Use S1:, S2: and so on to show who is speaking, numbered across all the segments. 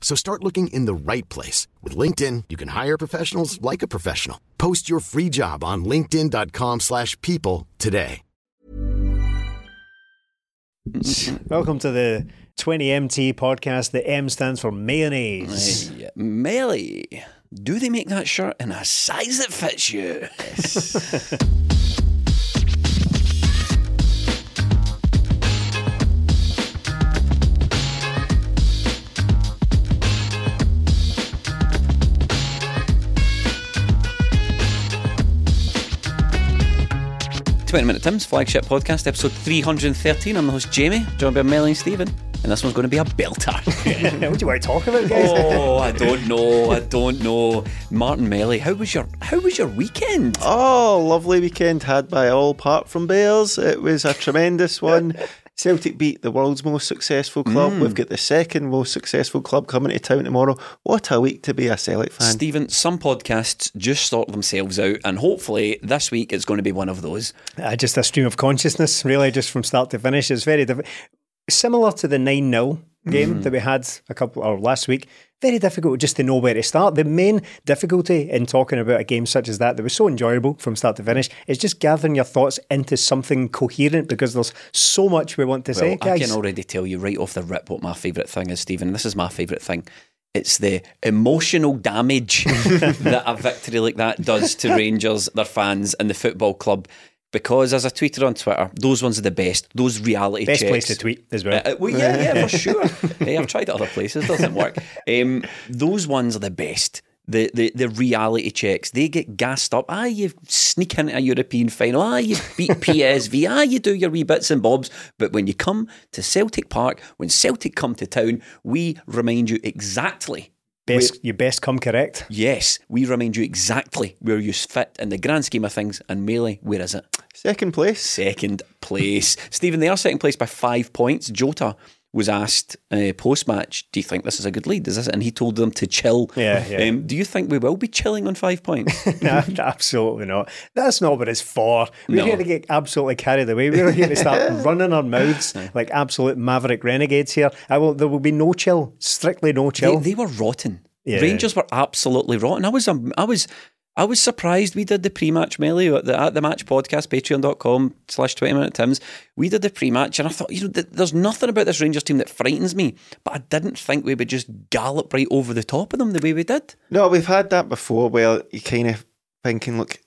S1: So start looking in the right place. With LinkedIn, you can hire professionals like a professional. Post your free job on linkedin.com slash people today.
S2: Welcome to the 20MT podcast. The M stands for mayonnaise.
S3: Hey, Melly, do they make that shirt in a size that fits you? Twenty Minute Tim's flagship podcast, episode three hundred and thirteen. I'm the host Jamie, joined by Melly and Stephen, and this one's going to be a belter.
S2: what do you want to talk about, guys?
S3: oh, I don't know. I don't know. Martin Melly, how was your how was your weekend?
S4: Oh, lovely weekend had by all apart from Bears. It was a tremendous one. Celtic beat the world's most successful club.
S3: Mm.
S4: We've got the second most successful club coming to town tomorrow. What a week to be a Celtic fan.
S3: Stephen, some podcasts just sort themselves out, and hopefully this week it's going to be one of those.
S2: Uh, just a stream of consciousness, really, just from start to finish. It's very diff- similar to the 9 0 game
S3: Mm-hmm.
S2: that we had a couple or last week. Very difficult just to know where to start. The main difficulty in talking about a game such as that, that was so enjoyable from start to finish, is just gathering your thoughts into something coherent because there's so much we want to say,
S3: Well, I can already tell you right off the rip what my favourite thing is, Stephen. This is my favourite thing. It's the emotional damage that a victory like that does to Rangers, their fans, and the football club. Because, as I tweeted on Twitter, those ones are the best. Those reality checks.
S2: Best
S3: checks.
S2: place to tweet as well.
S3: Uh, uh, well, yeah, yeah, for sure. hey, I've tried other places, doesn't work. Um, those ones are the best. The, the the reality checks, they get gassed up. Ah, you sneak into a European final. Ah, you beat PSV. Ah, you do your wee bits and bobs. But when you come to Celtic Park, when Celtic come to town, we remind you exactly
S2: best, you best come correct.
S3: Yes, we remind you exactly where you fit in the grand scheme of things. And Melly, where is it?
S4: Second place.
S3: Second place. Stephen, they are second place by five points. Jota was asked uh, post match, "Do you think this is a good lead?" Is this? And he told them to chill.
S2: Yeah, yeah.
S3: Um, do you think we will be chilling on five points?
S2: no, absolutely not. That's not what it's for. We're
S3: No.
S2: here to get absolutely carried away. We're here to start running our mouths like absolute maverick renegades here. I will. There will be no chill. Strictly no
S3: they,
S2: chill.
S3: they were rotten.
S2: Yeah.
S3: Rangers were absolutely rotten. I was, um, I was, I was surprised. We did the pre-match melee at the, at the match podcast, patreon.com slash 20 minute Tims. We did the pre-match and I thought, you know, th- there's nothing about this Rangers team that frightens me, but I didn't think we would just gallop right over the top of them the way we did.
S4: No, we've had that before where you kind of thinking, look,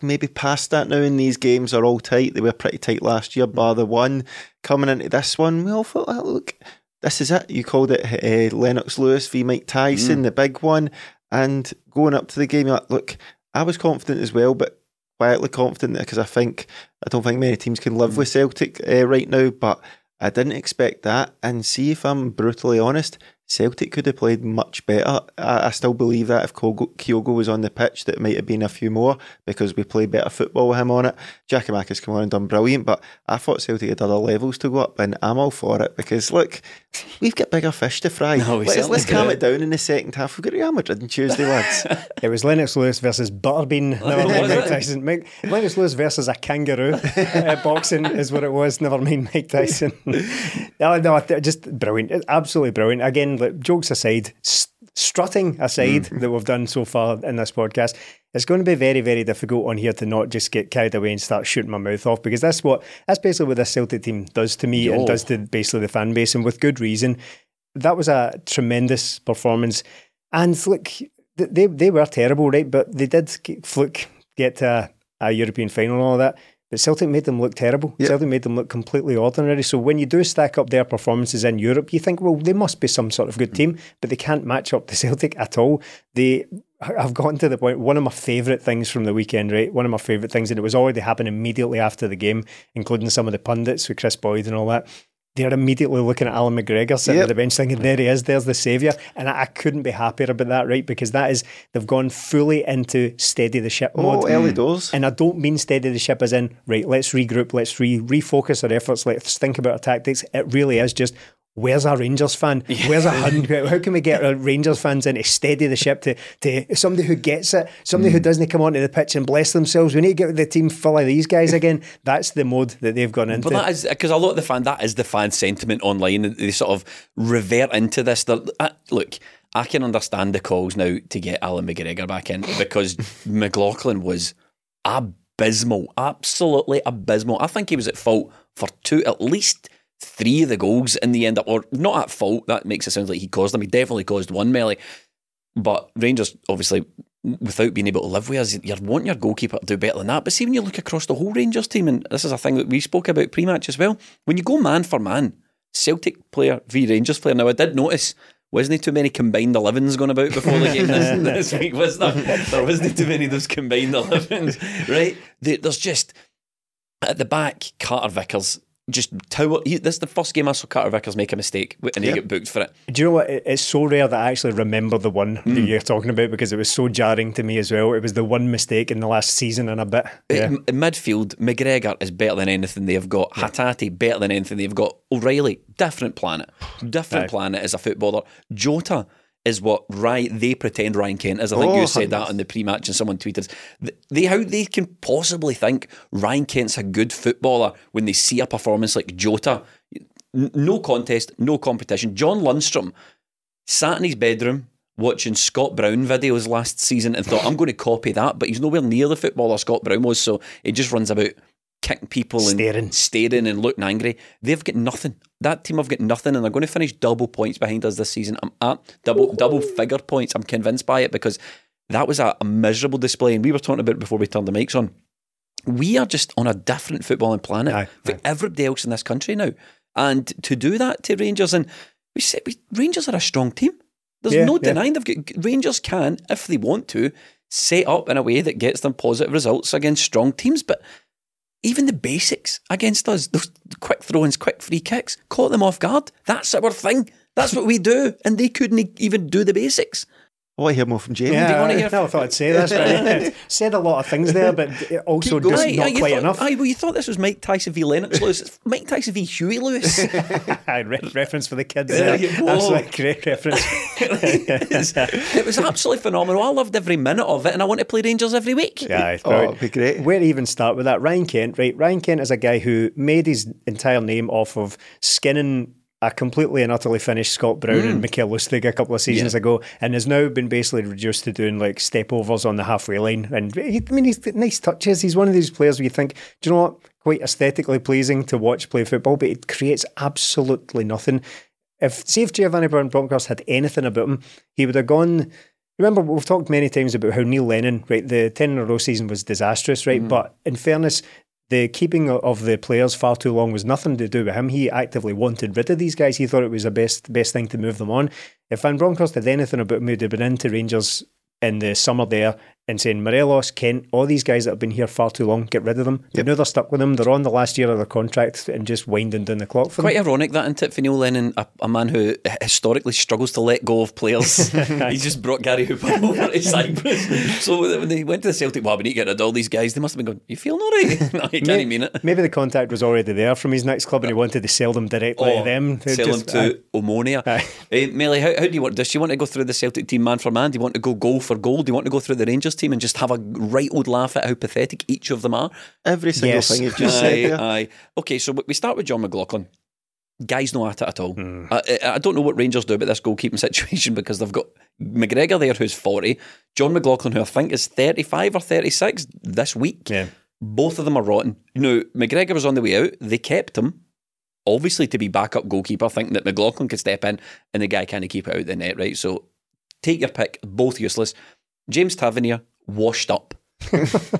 S4: maybe past that now in these games are all tight. They were pretty tight last year, bar the one. Coming into this one, we all thought, oh, look, this is it. You called it uh, Lennox Lewis v Mike Tyson, the big one. And going up to the game, you're like, look, I was confident as well, but quietly confident because I think, I don't think many teams can live with Celtic uh, right now, but I didn't expect that. And see if I'm brutally honest, Celtic could have played much better. I, I still believe that if Kyogo, Kyogo was on the pitch, that might have been a few more because we played better football with him on it. Jacky Mack has come on and done brilliant, but I thought Celtic had other levels to go up, and I'm all for it because look, we've got bigger fish to fry.
S3: No, we
S4: let's let's calm it down in the second half. We've got Real Madrid on Tuesday, lads.
S2: It was Lennox Lewis versus Butterbean. Never mind Mike
S3: it?
S2: Tyson. Mike, Lennox Lewis versus a kangaroo. uh, boxing is what it was. Never mind Mike Tyson. no, no, just brilliant. Absolutely brilliant. Again, like, jokes aside, strutting aside mm. that we've done so far in this podcast, it's going to be very, very difficult on here to not just get carried away and start shooting my mouth off because that's what that's basically what this Celtic team does to me and does to basically the fan base, and with good reason. That was a tremendous performance. And look, they they were terrible, right? But they did get, fluke get to a European final and all that. But Celtic made them look terrible.
S4: Yep.
S2: Celtic made them look completely ordinary. So when you do stack up their performances in Europe, you think, well, they must be some sort of good team, but they can't match up to Celtic at all. They I've gotten to the point. One of my favourite things from the weekend, right? One of my favourite things, and it was already happening immediately after the game, including some of the pundits with Kris Boyd and all that. They're immediately looking at Allan McGregor sitting
S4: Yep.
S2: at the bench, thinking, "There he is. There's the saviour. And I, I couldn't be happier about that, right? Because that is they've gone fully into steady the ship
S4: Oh,
S2: mode.
S4: early mm. doors.
S2: And I don't mean steady the ship as in, right, let's regroup, let's re refocus our efforts, let's think about our tactics. It really is just where's our Rangers fan? Where's a hundred? How can we get our Rangers fans in to steady the ship to, to somebody who gets it, somebody who doesn't come onto the pitch and bless themselves? We need to get the team full of these guys again. That's the mode that they've gone into.
S3: But that is because a lot of the fan that is the fan sentiment online. They sort of revert into this. Uh, look, I can understand the calls now to get Allan McGregor back in because McLaughlin was abysmal, absolutely abysmal. I think he was at fault for two, at least three of the goals in the end up, or not at fault. That makes it sound like he caused them. He definitely caused one, Melly. But Rangers, obviously, without being able to live with us, you'd want your goalkeeper to do better than that. But see, when you look across the whole Rangers team, and this is a thing that we spoke about pre match as well, when you go man for man, Celtic player v Rangers player. Now, I did notice, wasn't there too many combined 11s going about before the game this, this week, was there? There wasn't too many of those combined 11s, right? There's just, at the back, Carter Vickers. Just tower. He, this is the first game I saw Carter Vickers make a mistake and he
S4: Yeah.
S3: got booked for it.
S2: Do you know what? It- It's so rare that I actually remember the one
S3: Hmm.
S2: that you're talking about because it was so jarring to me as well. It was the one mistake in the last season and a bit. Yeah.
S3: In in midfield, McGregor is better than anything they've got. Hatate better than anything they've got. O'Reilly, different planet, different
S2: Aye.
S3: planet as a footballer. Jota is what Ryan, they pretend Ryan Kent is. I think
S4: Oh,
S3: you said that on the pre-match, and someone tweeted they how they can possibly think Ryan Kent's a good footballer when they see a performance like Jota. No contest, no competition. John Lundstram sat in his bedroom watching Scott Brown videos last season and thought, I'm going to copy that, but he's nowhere near the footballer Scott Brown was, so he just runs about kicking people and
S2: Staring.
S3: staring and looking angry. They've got nothing. That team have got nothing, and they're going to finish double points behind us this season. I'm at double double figure points. I'm convinced by it because that was a, a miserable display, and we were talking about it before we turned the mics on. We are just on a different footballing planet
S2: Aye,
S3: for everybody else in this country now, and to do that to Rangers and we said we, Rangers are a strong team. There's
S2: Yeah,
S3: no
S2: yeah.
S3: denying they've got Rangers can, if they want to, set up in a way that gets them positive results against strong teams. But even the basics against us, those quick throw-ins, quick free kicks, caught them off guard. That's our thing. That's what we do, and they couldn't even do the basics.
S4: I want to hear more from Jamie.
S2: Yeah,
S3: do you wanna
S2: I
S3: hear-
S2: never thought I'd say this, but said a lot of things there, but also
S4: Keep
S2: just
S3: Aye,
S2: not
S3: aye,
S2: quite
S3: thought,
S2: enough.
S3: Aye, well, you thought this was Mike Tyson v Lennox Lewis. It's Mike Tyson v Huey Lewis.
S2: Aye, re- reference for the kids
S3: There
S2: there.
S3: you go.
S2: Great reference.
S3: it was absolutely phenomenal. I loved every minute of it, and I want to play Rangers every week.
S2: Yeah,
S4: Oh, it'd be great.
S2: Where to even start with that? Ryan Kent, right? Ryan Kent is a guy who made his entire name off of skinning a completely and utterly finished Scott Brown and mm. Mikael Lustig a couple of seasons
S3: Yeah.
S2: ago, and has now been basically reduced to doing like step overs on the halfway line. And he, I mean, he's nice touches. He's one of these players where you think, do you know what? Quite aesthetically pleasing to watch play football, but it creates absolutely nothing. If see if Giovanni Brown Bronckhorst had anything about him, he would have gone. Remember, we've talked many times about how Neil Lennon, right? The ten in a row season was disastrous, right? Mm. But in fairness, the keeping of the players far too long was nothing to do with him. He actively wanted rid of these guys. He thought it was the best best thing to move them on. If Van Bronckhorst had anything about have been into Rangers in the summer there and saying Morelos, Kent, all these guys that have been here far too long, get rid of them. But know they're stuck with them. They're on the last year of their contract and just winding down the clock for
S3: Quite
S2: them.
S3: ironic that in for Lennon, a, a man who historically struggles to let go of players. he just brought Gary Hooper over to Cyprus. So when they went to the Celtic, well, we need to get rid of all these guys. They must have been going, you feeling all right? no, you can't mean it.
S2: Maybe the contact was already there from his next club and he wanted to sell them directly to them.
S3: Oh, sell
S2: Just-
S3: them to Omonia.
S2: Aye.
S3: Uh, Melly, how, how do you want? Does she want to go through the Celtic team man for man? Do you want to go goal for goal? Do you want to go through the Rangers team and just have a right old laugh at how pathetic each of them are?
S4: Every single
S2: Yes.
S4: thing you've just
S3: aye,
S4: said there.
S3: aye. Okay, so we start with Jon McLaughlin. Guy's not at it at all.
S2: Hmm.
S3: I, I I don't know what Rangers do about this goalkeeping situation because they've got McGregor there who's 40, Jon McLaughlin who I think is 35 or 36 this week.
S2: Yeah.
S3: Both of them are rotten. Now, McGregor was on the way out. They kept him, obviously to be backup goalkeeper, thinking that McLaughlin could step in and the guy kind of keep it out the net, right? So take your pick, both useless. James Tavernier, washed up.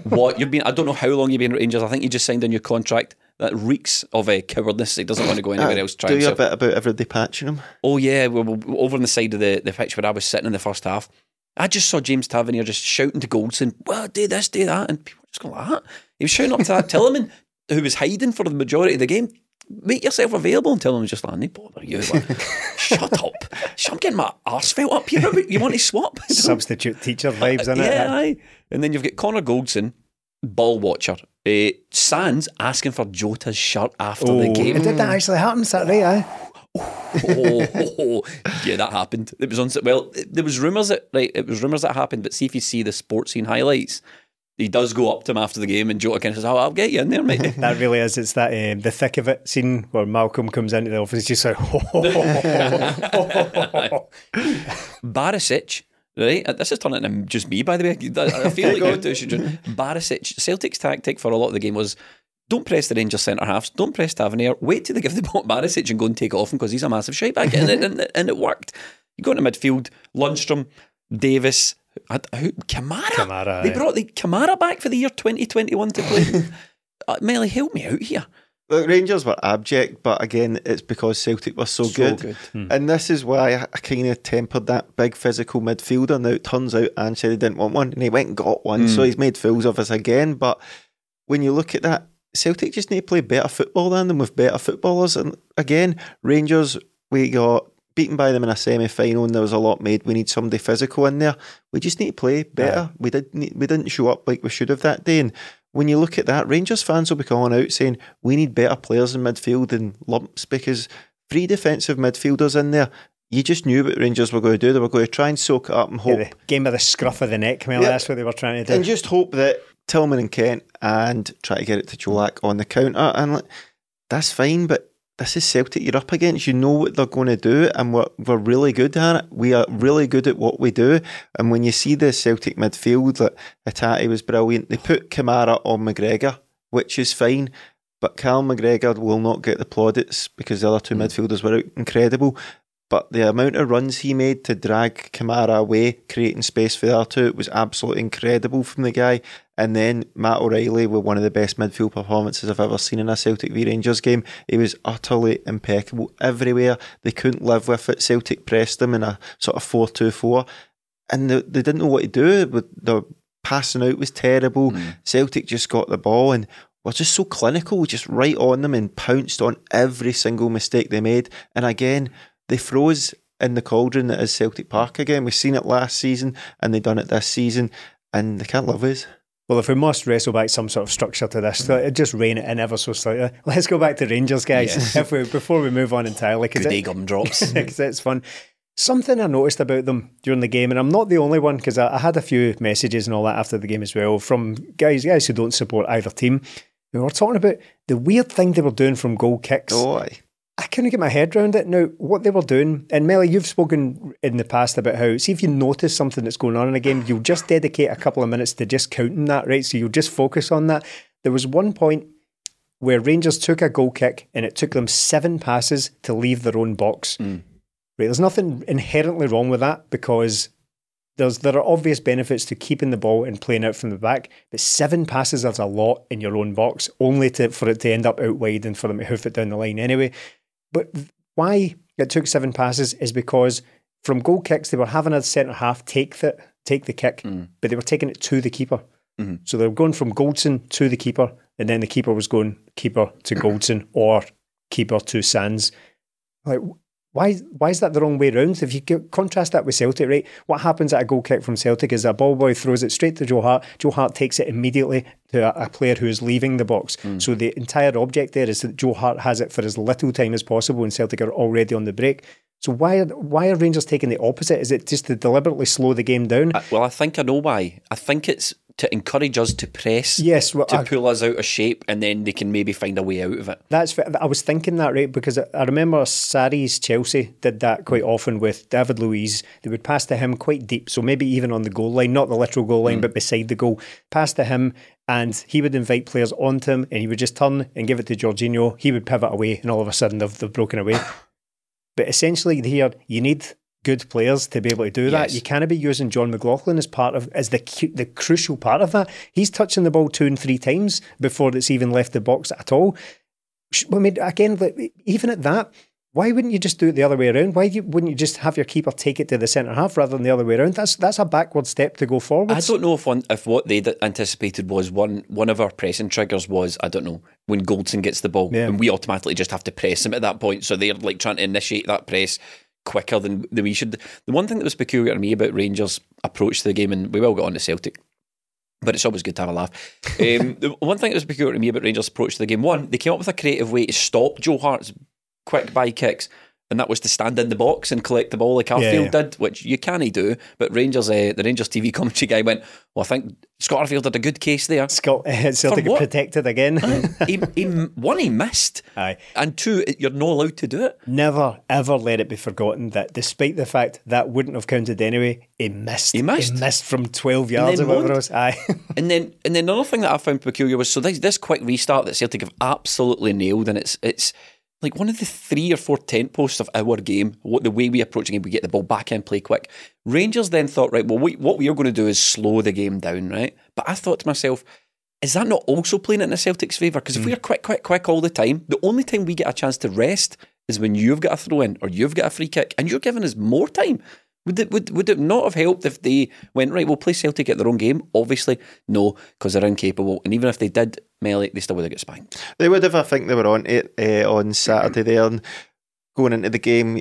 S3: what you've been? I don't know how long you've been at Rangers. I think you just signed a new contract that reeks of a cowardice. He doesn't want to go anywhere else. Try
S4: Uh, Do you a bit about everybody patching him?
S3: Oh yeah, we were over on the side of the, the pitch where I was sitting in the first half. I just saw James Tavernier just shouting to Goldson, "Well, do this, do that," and people were just going like that. He was shouting up to that Tillman, who was hiding for the majority of the game. Make yourself available, and Tillman was just like, "No bother you." Like, Shut up! I'm getting my arse felt up here. You want to swap?
S2: Substitute teacher vibes in
S3: yeah,
S2: it.
S3: aye. And then you've got Connor Goldson, ball watcher. Uh, Sands asking for Jota's shirt after the
S2: Oh,
S3: game.
S2: Did that actually happen Saturday? Aye.
S3: oh, yeah, that happened. It was on. Well, there was rumours that right. It was rumours that happened. But see if you see the Sportscene highlights, he does go up to him after the game, and Jota kind of says, "Oh, I'll get you in there, mate."
S2: That really is. It's that um, the thick of it scene where Malcolm comes into the office, just like,
S3: Barisic, right? uh, This is turning into just me, by the way. I feel like you two should. Barisic, Celtic's tactic for a lot of the game was don't press the Rangers centre halves, don't press Tavernier, wait till they give the ball to Barisic and go and take it off him because he's a massive shite bag. And it, and, and it worked. You go into midfield, Lundstram, Davis, I- who, Kamara.
S2: Kamara,
S3: They
S2: aye.
S3: brought the Kamara back for the year 2021 to play. uh, Melly, help me out here.
S4: Look, Rangers were abject, but again, it's because Celtic were so,
S3: So
S4: good.
S3: good.
S4: And this is why I, I kind of tempered that big physical midfielder. Now, it turns out Ange said he didn't want one, and he went and got one, so he's made fools of us again. But when you look at that, Celtic just need to play better football than them with better footballers. And again, Rangers, we got beaten by them in a semi final, and there was a lot made. We need somebody physical in there. We just need to play better. We did need, we didn't show up like we should have that day. And when you look at that, Rangers fans will be calling out saying we need better players in midfield than lumps because three defensive midfielders in there. You just knew what Rangers were going to do. They were going to try and soak it up and hope
S2: the game of the scruff of the neck, Mel.
S4: Yeah.
S2: That's what they were trying to do.
S4: and just hope that Tillman and Kent and try to get it to Colak on the counter. And like, that's fine, but this is Celtic you're up against. You know what they're going to do, and we're, we're really good at it. We are really good at what we do. And when you see the Celtic midfield, like Hatate was brilliant. They put Kamara on McGregor, which is fine. But Cal McGregor will not get the plaudits because the other two mm. midfielders were incredible. But the amount of runs he made to drag Kamara away, creating space for the other two, was absolutely incredible from the guy. And then Matt O'Reilly with one of the best midfield performances I've ever seen in a Celtic v Rangers game. He was utterly impeccable everywhere. They couldn't live with it. Celtic pressed them in a sort of 4 2 4. And they, they didn't know what to do. But The passing out was terrible. Hmm. Celtic just got the ball and were just so clinical, just right on them and pounced on every single mistake they made. And again, they froze in the cauldron that is Celtic Park again. We've seen it last season and they've done it this season and they can't live us.
S2: Well, if we must wrestle back some sort of structure to this, so it just rein it in ever so slightly. Let's go back to Rangers, guys.
S3: Yes.
S2: If we before we move on entirely, because
S3: Good
S2: it,
S3: day gumdrops.
S2: because it's fun. Something I noticed about them during the game, and I'm not the only one because I, I had a few messages and all that after the game as well from guys guys who don't support either team. We were talking about the weird thing they were doing from goal kicks.
S4: Oh, aye.
S2: I couldn't get my head around it. Now, what they were doing, and Melly, you've spoken in the past about how, see if you notice something that's going on in a game, you'll just dedicate a couple of minutes to just counting that, right? So you'll just focus on that. There was one point where Rangers took a goal kick and it took them seven passes to leave their own box. Mm. Right, there's nothing inherently wrong with that because there's there are obvious benefits to keeping the ball and playing out from the back, but seven passes is a lot in your own box, only to for it to end up out wide and for them to hoof it down the line anyway. But why it took seven passes is because from goal kicks they were having a centre half take the take the kick, mm. but they were taking it to the keeper. Mm-hmm. So they were going from Goldson to the keeper, and then the keeper was going keeper to Goldson or keeper to Sands. Like why why is that the wrong way round? If you contrast that with Celtic, right? What happens at a goal kick from Celtic is a ball boy throws it straight to Joe Hart. Joe Hart takes it immediately to a, a player who is leaving the box. So the entire object there is that Joe Hart has it for as little time as possible, and Celtic are already on the break. So why are, why are Rangers taking the opposite? Is it just to deliberately slow the game down?
S3: Uh, well, I think I know why. I think it's to encourage us to press,
S2: yes, well,
S3: to
S2: I-
S3: pull us out of shape, and then they can maybe find a way out of it.
S2: That's I was thinking that right because I- remember Sarri's Chelsea did that quite often with David Luiz. They would pass to him quite deep, so maybe even on the goal line, not the literal goal line, mm. but beside the goal, pass to him, and he would invite players onto him, and he would just turn and give it to Jorginho. He would pivot away, and all of a sudden they've, they've broken away. but essentially, here you need good players to be able to do that. You can't be using Jon McLaughlin as part of as the the crucial part of that. He's touching the ball two and three times before it's even left the box at all. I mean, again, even at that, why wouldn't you just do it the other way around? Why wouldn't you just have your keeper take it to the centre half rather than the other way around? That's that's a backward step to go forward.
S3: I don't know if one if what they anticipated was one one of our pressing triggers was I don't know when Goldson gets the ball
S2: Yeah.
S3: and we automatically just have to press him at that point, so they're like trying to initiate that press quicker than, than we should. The one thing that was peculiar to me about Rangers' approach to the game, and we will get on to Celtic. But it's always good to have a laugh. Um, the one thing that was peculiar to me about Rangers' approach to the game, one, they came up with a creative way to stop Joe Hart's quick by kicks, and that was to stand in the box and collect the ball like Arfield
S2: yeah.
S3: did, which you can't do. But Rangers, uh, the Rangers TV commentary guy went, "Well, I think Scott Arfield had a good case there."
S2: Scott uh, Celtic protected again.
S3: he, he, one, he missed,
S2: Aye.
S3: and two, you're not allowed to do it.
S2: Never ever let it be forgotten that despite the fact that wouldn't have counted anyway, he missed.
S3: He missed.
S2: from twelve yards or whatever. Aye.
S3: And then, and then another thing that I found peculiar was so this, this quick restart that Celtic have absolutely nailed, and it's it's like one of the three or four tent posts of our game. What the way we approach a game, we get the ball back in, play quick. Rangers then thought, right, well, we, what we are going to do is slow the game down, right? But I thought to myself, is that not also playing it in the Celtic's favour? Because if we're hmm. quick, quick, quick all the time, the only time we get a chance to rest is when you've got a throw in or you've got a free kick, and you're giving us more time. Would it, would, would it not have helped if they went, right, we'll play Celtic at their own game? Obviously, no, because they're incapable. And even if they did, Melly, they still would have got spanked.
S4: They would have, I think they were on it uh, on Saturday there. And going into the game,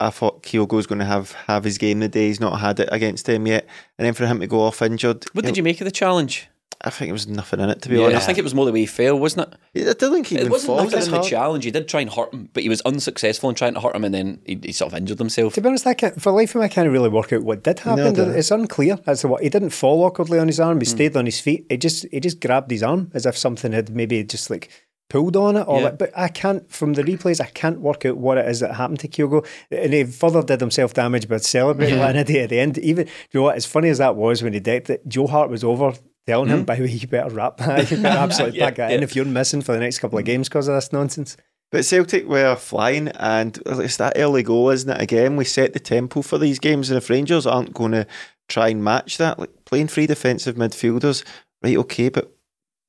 S4: I thought Kyogo's going to have, have his game the day. He's not had it against them yet. And then for him to go off injured,
S3: What did you make of the challenge?
S4: I think it was nothing in it, to be
S3: Yeah, I think it was more the way he fell, wasn't it?
S4: I don't think he
S3: It wasn't
S4: fought
S3: nothing
S4: as
S3: in the
S4: hard.
S3: challenge. He did try and hurt him, but he was unsuccessful in trying to hurt him, and then he, he sort of injured himself.
S2: To be honest, I can't, for life of me, I can't really work out what did happen.
S4: No,
S2: it's unclear as to what he didn't fall awkwardly on his arm. He hmm. stayed on his feet. He just he just grabbed his arm as if something had maybe just like pulled on it. Or
S3: Yeah.
S2: like, but I can't from the replays. I can't work out what it is that happened to Kyogo. And he further did himself damage by celebrating like an idiot at the end. Even you know what? As funny as that was when he decked it, Joe Hart was over. Telling him, by the way, you better wrap that. You better absolutely
S3: Yeah,
S2: pack that in if you're missing for the next couple of games because of this nonsense.
S4: But Celtic were flying, and it's that early goal, isn't it? Again, we set the tempo for these games, and if Rangers aren't going to try and match that, like playing three defensive midfielders, right? Okay, but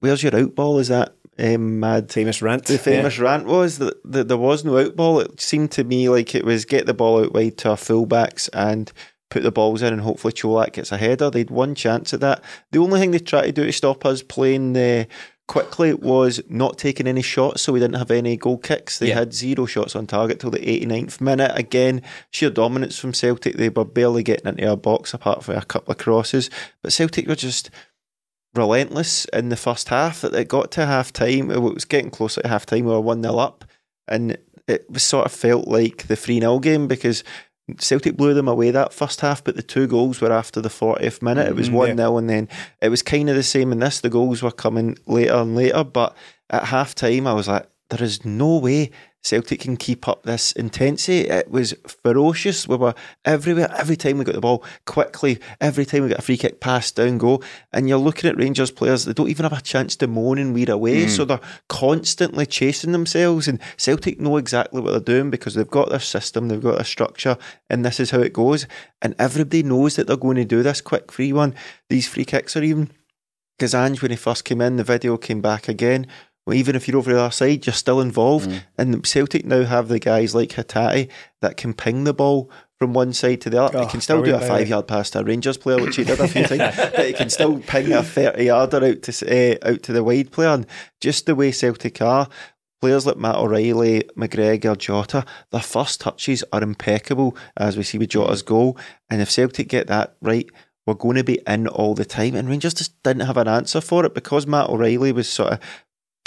S4: where's your out ball? Is that um, mad?
S2: Famous rant.
S4: The famous rant was that, that there was no out ball. It seemed to me like it was get the ball out wide to our fullbacks and put the balls in, and hopefully Colak gets a header. They'd one chance at that. The only thing they tried to do to stop us playing uh, quickly was not taking any shots, so we didn't have any goal kicks. They
S3: Yeah.
S4: had zero shots on target till the 89th minute. Again, sheer dominance from Celtic. They were barely getting into our box apart from a couple of crosses. But Celtic were just relentless in the first half. That It got to half time. It was getting closer to half time. We were 1 0 up. And it was sort of felt like the 3 0 game because Celtic blew them away that first half, but the two goals were after the 40th minute. It was mm-hmm. 1 0, and then it was kind of the same in this. The goals were coming later and later. But at half time, I was like, there is no way Celtic can keep up this intensity. It was ferocious. We were everywhere. Every time we got the ball, quickly. Every time we got a free kick, pass, down, go. And you're looking at Rangers players, they don't even have a chance to moan and we're away. Mm. So they're constantly chasing themselves. And Celtic know exactly what they're doing because they've got their system, they've got their structure, and this is how it goes. And everybody knows that they're going to do this quick free one. These free kicks are even. Gazange, when he first came in, the video came back again. Well, even if you're over the other side, you're still involved. And Celtic now have the guys like Hatate that can ping the ball from one side to the other.
S2: Oh,
S4: he can still do a five yard pass to a Rangers player, which he did a few times, but he can still ping a 30 yarder out to, uh, out to the wide player. And just the way Celtic are, Players like Matt O'Reilly, McGregor, Jota, their first touches are impeccable, as we see with Jota's goal. And if Celtic get that right, we're going to be in all the time. And Rangers just didn't have an answer for it because Matt O'Reilly was sort of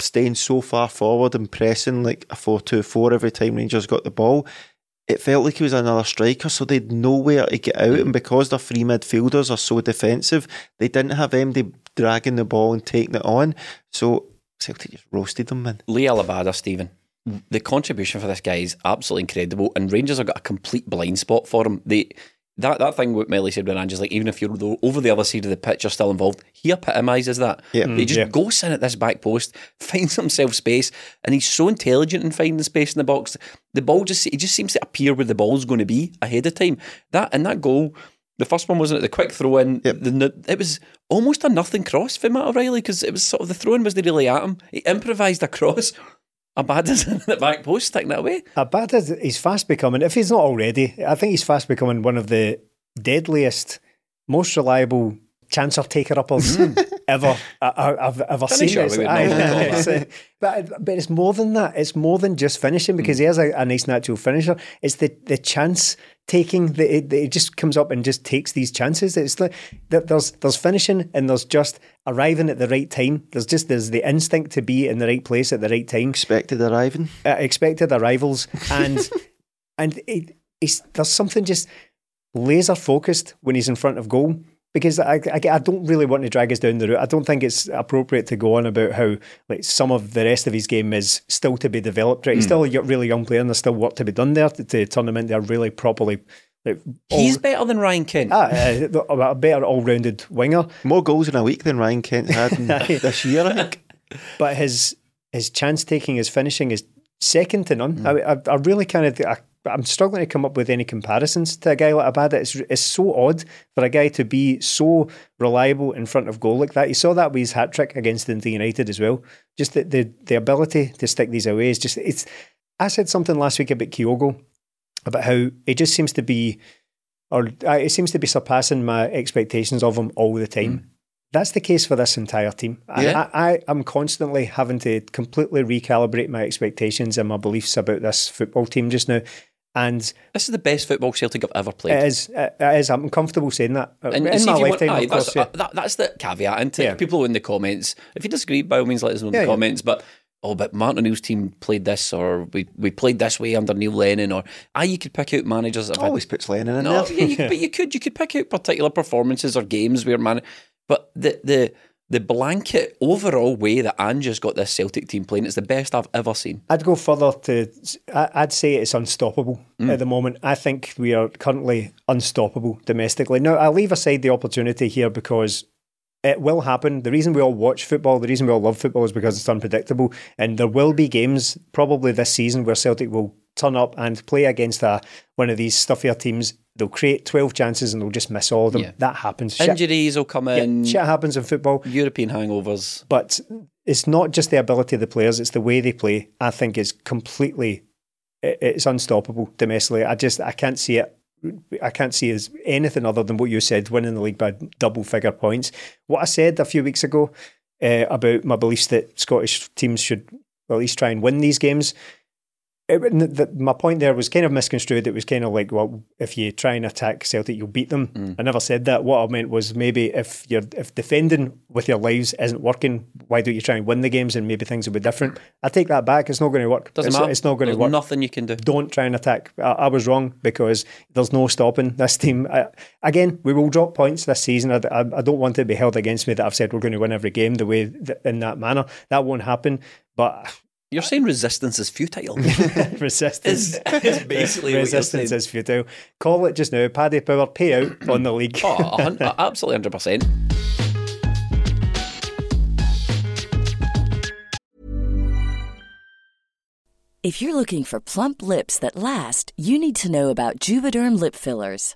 S4: staying so far forward and pressing like a 4 2 4 every time Rangers got the ball. It felt like he was another striker, so they'd nowhere to get out. And because their three midfielders are so defensive, they didn't have MD dragging the ball and taking it on. So Celtic just roasted them, man.
S3: Liel Abada, Stephen. The contribution for this guy is absolutely incredible, and Rangers have got a complete blind spot for him. They that, that thing what Melly said when Ange's like, even if you're the, over the other side of the pitch, you're still involved. He epitomises that.
S4: Yeah.
S3: He just
S2: yeah.
S3: goes in at this back post, finds himself space, and he's so intelligent in finding space in the box. The ball just he just seems to appear where the ball's going to be ahead of time. That and that goal, the first one wasn't it the quick throw in.
S4: Yep.
S3: The, it was almost a nothing cross for Matt O'Reilly because it was sort of the throw in was really really at him. He improvised a cross. Abada's in the back post, sticking it away.
S2: Abad is he's fast becoming, if he's not already, I think he's fast becoming one of the deadliest, most reliable chancer taker uppers hmm. ever I, I, I've ever seen.
S3: Finisher,
S2: It's-
S3: we would
S2: aye,
S3: normally call
S2: it's, uh, but but it's more than that. It's more than just finishing because he has a, a nice natural finisher. It's the the chance taking that it, it just comes up and just takes these chances. It's like that there's there's finishing and there's just arriving at the right time. There's just there's the instinct to be in the right place at the right time
S4: Expected arriving.
S2: uh, expected arrivals and and it, it's, there's something just laser focused when he's in front of goal because I, I, I don't really want to drag us down the route. I don't think it's appropriate to go on about how like some of the rest of his game is still to be developed. Right, he's still a really young player and there's still work to be done there to, to turn him into a really properly. Like,
S3: He's better than Ryan Kent.
S2: ah, uh, a better all-rounded winger.
S4: More goals in a week than Ryan Kent had in this year, I think.
S2: but his his chance taking, his finishing is second to none. I, I, I really kind of, I, I'm struggling to come up with any comparisons to a guy like Abada. It's it's so odd for a guy to be so reliable in front of goal like that. You saw that with his hat trick against United as well. Just the, the the ability to stick these away is just it's. I said something last week about Kyogo about how it just seems to be, or uh, it seems to be surpassing my expectations of him all the time. That's the case for this entire team.
S3: Yeah.
S2: I, I, I'm constantly having to completely recalibrate my expectations and my beliefs about this football team just now. And
S3: This is the best football Celtic have ever played.
S2: it is, it is, I'm comfortable saying that.
S3: And
S2: in my
S3: if you want-
S2: lifetime,
S3: aye,
S2: of course,
S3: that's,
S2: yeah.
S3: uh, that, that's the caveat. And to
S2: Yeah.
S3: people in the comments, if you disagree, by all means, let us know in
S2: Yeah,
S3: the
S2: yeah.
S3: comments. But oh, but Martin O'Neill's team played this, or we, we played this way under Neil Lennon, or ah, you could pick out managers that have had
S4: Always puts Lennon in
S3: no,
S4: there.
S3: yeah, you, but you could you could pick out particular performances or games where man, but the the the blanket overall way that Ange's got this Celtic team playing is the best I've ever seen.
S2: I'd go further to, I'd say it's unstoppable
S3: Mm.
S2: at the moment. I think we are currently unstoppable domestically. Now, I'll leave aside the opportunity here because it will happen. The reason we all watch football, the reason we all love football is because it's unpredictable. And there will be games probably this season where Celtic will turn up and play against a, one of these stuffier teams. They'll create 12 chances and they'll just miss all of them.
S3: Yeah.
S2: That happens. Shit,
S3: Injuries will come
S2: yeah,
S3: in,
S2: shit happens in football.
S3: European hangovers.
S2: But it's not just the ability of the players; it's the way they play. I think is completely, it- it's unstoppable domestically. I just I can't see it. I can't see as anything other than what you said, winning the league by double figure points. What I said a few weeks ago uh, about my beliefs that Scottish teams should at least try and win these games. It, the, my point there was kind of misconstrued. It was kind of like, well, if you try and attack Celtic, you'll beat them. Mm. I never said that. What I meant was maybe if you're if defending with your lives isn't working, why don't you try and win the games and maybe things will be different? I take that back. It's not going to work.
S3: Doesn't
S2: it's,
S3: matter.
S2: it's not going to work.
S3: Nothing you can do.
S2: Don't try and attack. I, I was wrong because there's no stopping this team. I, again, we will drop points this season. I, I, I don't want it to be held against me that I've said we're going to win every game the way th- in that manner. That won't happen. But
S3: You're saying resistance is futile.
S2: resistance.
S3: is, is basically what you're
S2: Resistance
S3: saying.
S2: is futile. Call it just now. Paddy Power payout on the league.
S3: Oh, a absolutely, hundred percent.
S5: If you're looking for plump lips that last, you need to know about Juvederm lip fillers.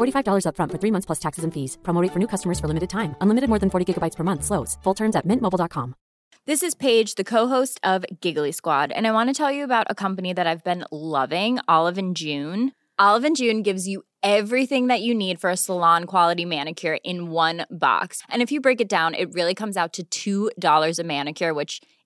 S6: $45 upfront for three months plus taxes and fees. Promo rate for new customers for limited time. Unlimited more than 40 gigabytes per month. Slows. Full terms at mintmobile.com.
S7: This is Paige, the co-host of Giggly Squad, and I want to tell you about a company that I've been loving, Olive and June. Olive and June gives you everything that you need for a salon quality manicure in one box. And if you break it down, it really comes out to $2 a manicure, which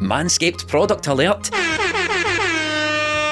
S3: Manscaped product alert.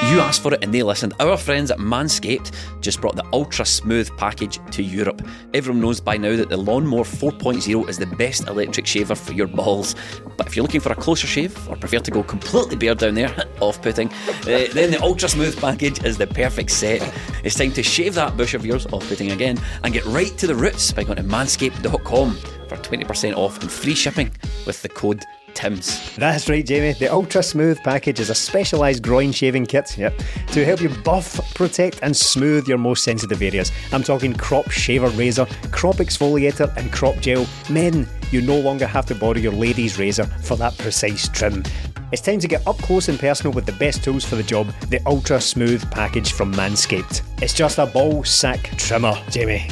S3: You asked for it and they listened. Our friends at Manscaped just brought the ultra smooth package to Europe. Everyone knows by now that the Lawnmower 4.0 is the best electric shaver for your balls. But if you're looking for a closer shave or prefer to go completely bare down there, off putting, uh, then the ultra smooth package is the perfect set. It's time to shave that bush of yours, off putting again, and get right to the roots by going to manscaped.com for 20% off and free shipping with the code TIMS.
S2: That's right, Jamie. The Ultra Smooth package is a specialised groin shaving kit, yep, to help you buff, protect, and smooth your most sensitive areas. I'm talking crop shaver razor, crop exfoliator, and crop gel. Men, you no longer have to borrow your lady's razor for that precise trim. It's time to get up close and personal with the best tools for the job, the Ultra Smooth package from Manscaped. It's just a ball sack trimmer, Jamie.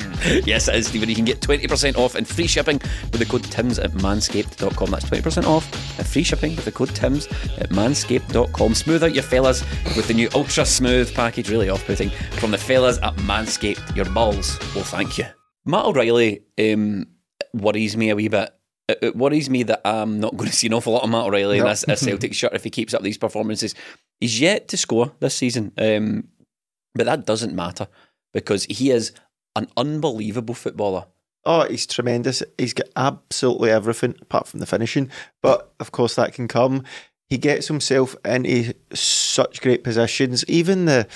S3: yes, it is, Stephen. You can get 20% off and free shipping with the code TIMS at manscaped.com. That's 20% off and free shipping with the code TIMS at manscaped.com. Smooth out your fellas with the new ultra smooth package, really off putting, from the fellas at Manscaped. Your balls will thank you. Matt O'Reilly um, worries me a wee bit. It, worries me that I'm not going to see an awful lot of Matt O'Reilly in this, this Celtic shirt if he keeps up these performances. He's yet to score this season, um, but that doesn't matter because he is an unbelievable footballer.
S4: Oh, he's tremendous. He's got absolutely everything apart from the finishing. But of course, that can come. He gets himself into such great positions. Even the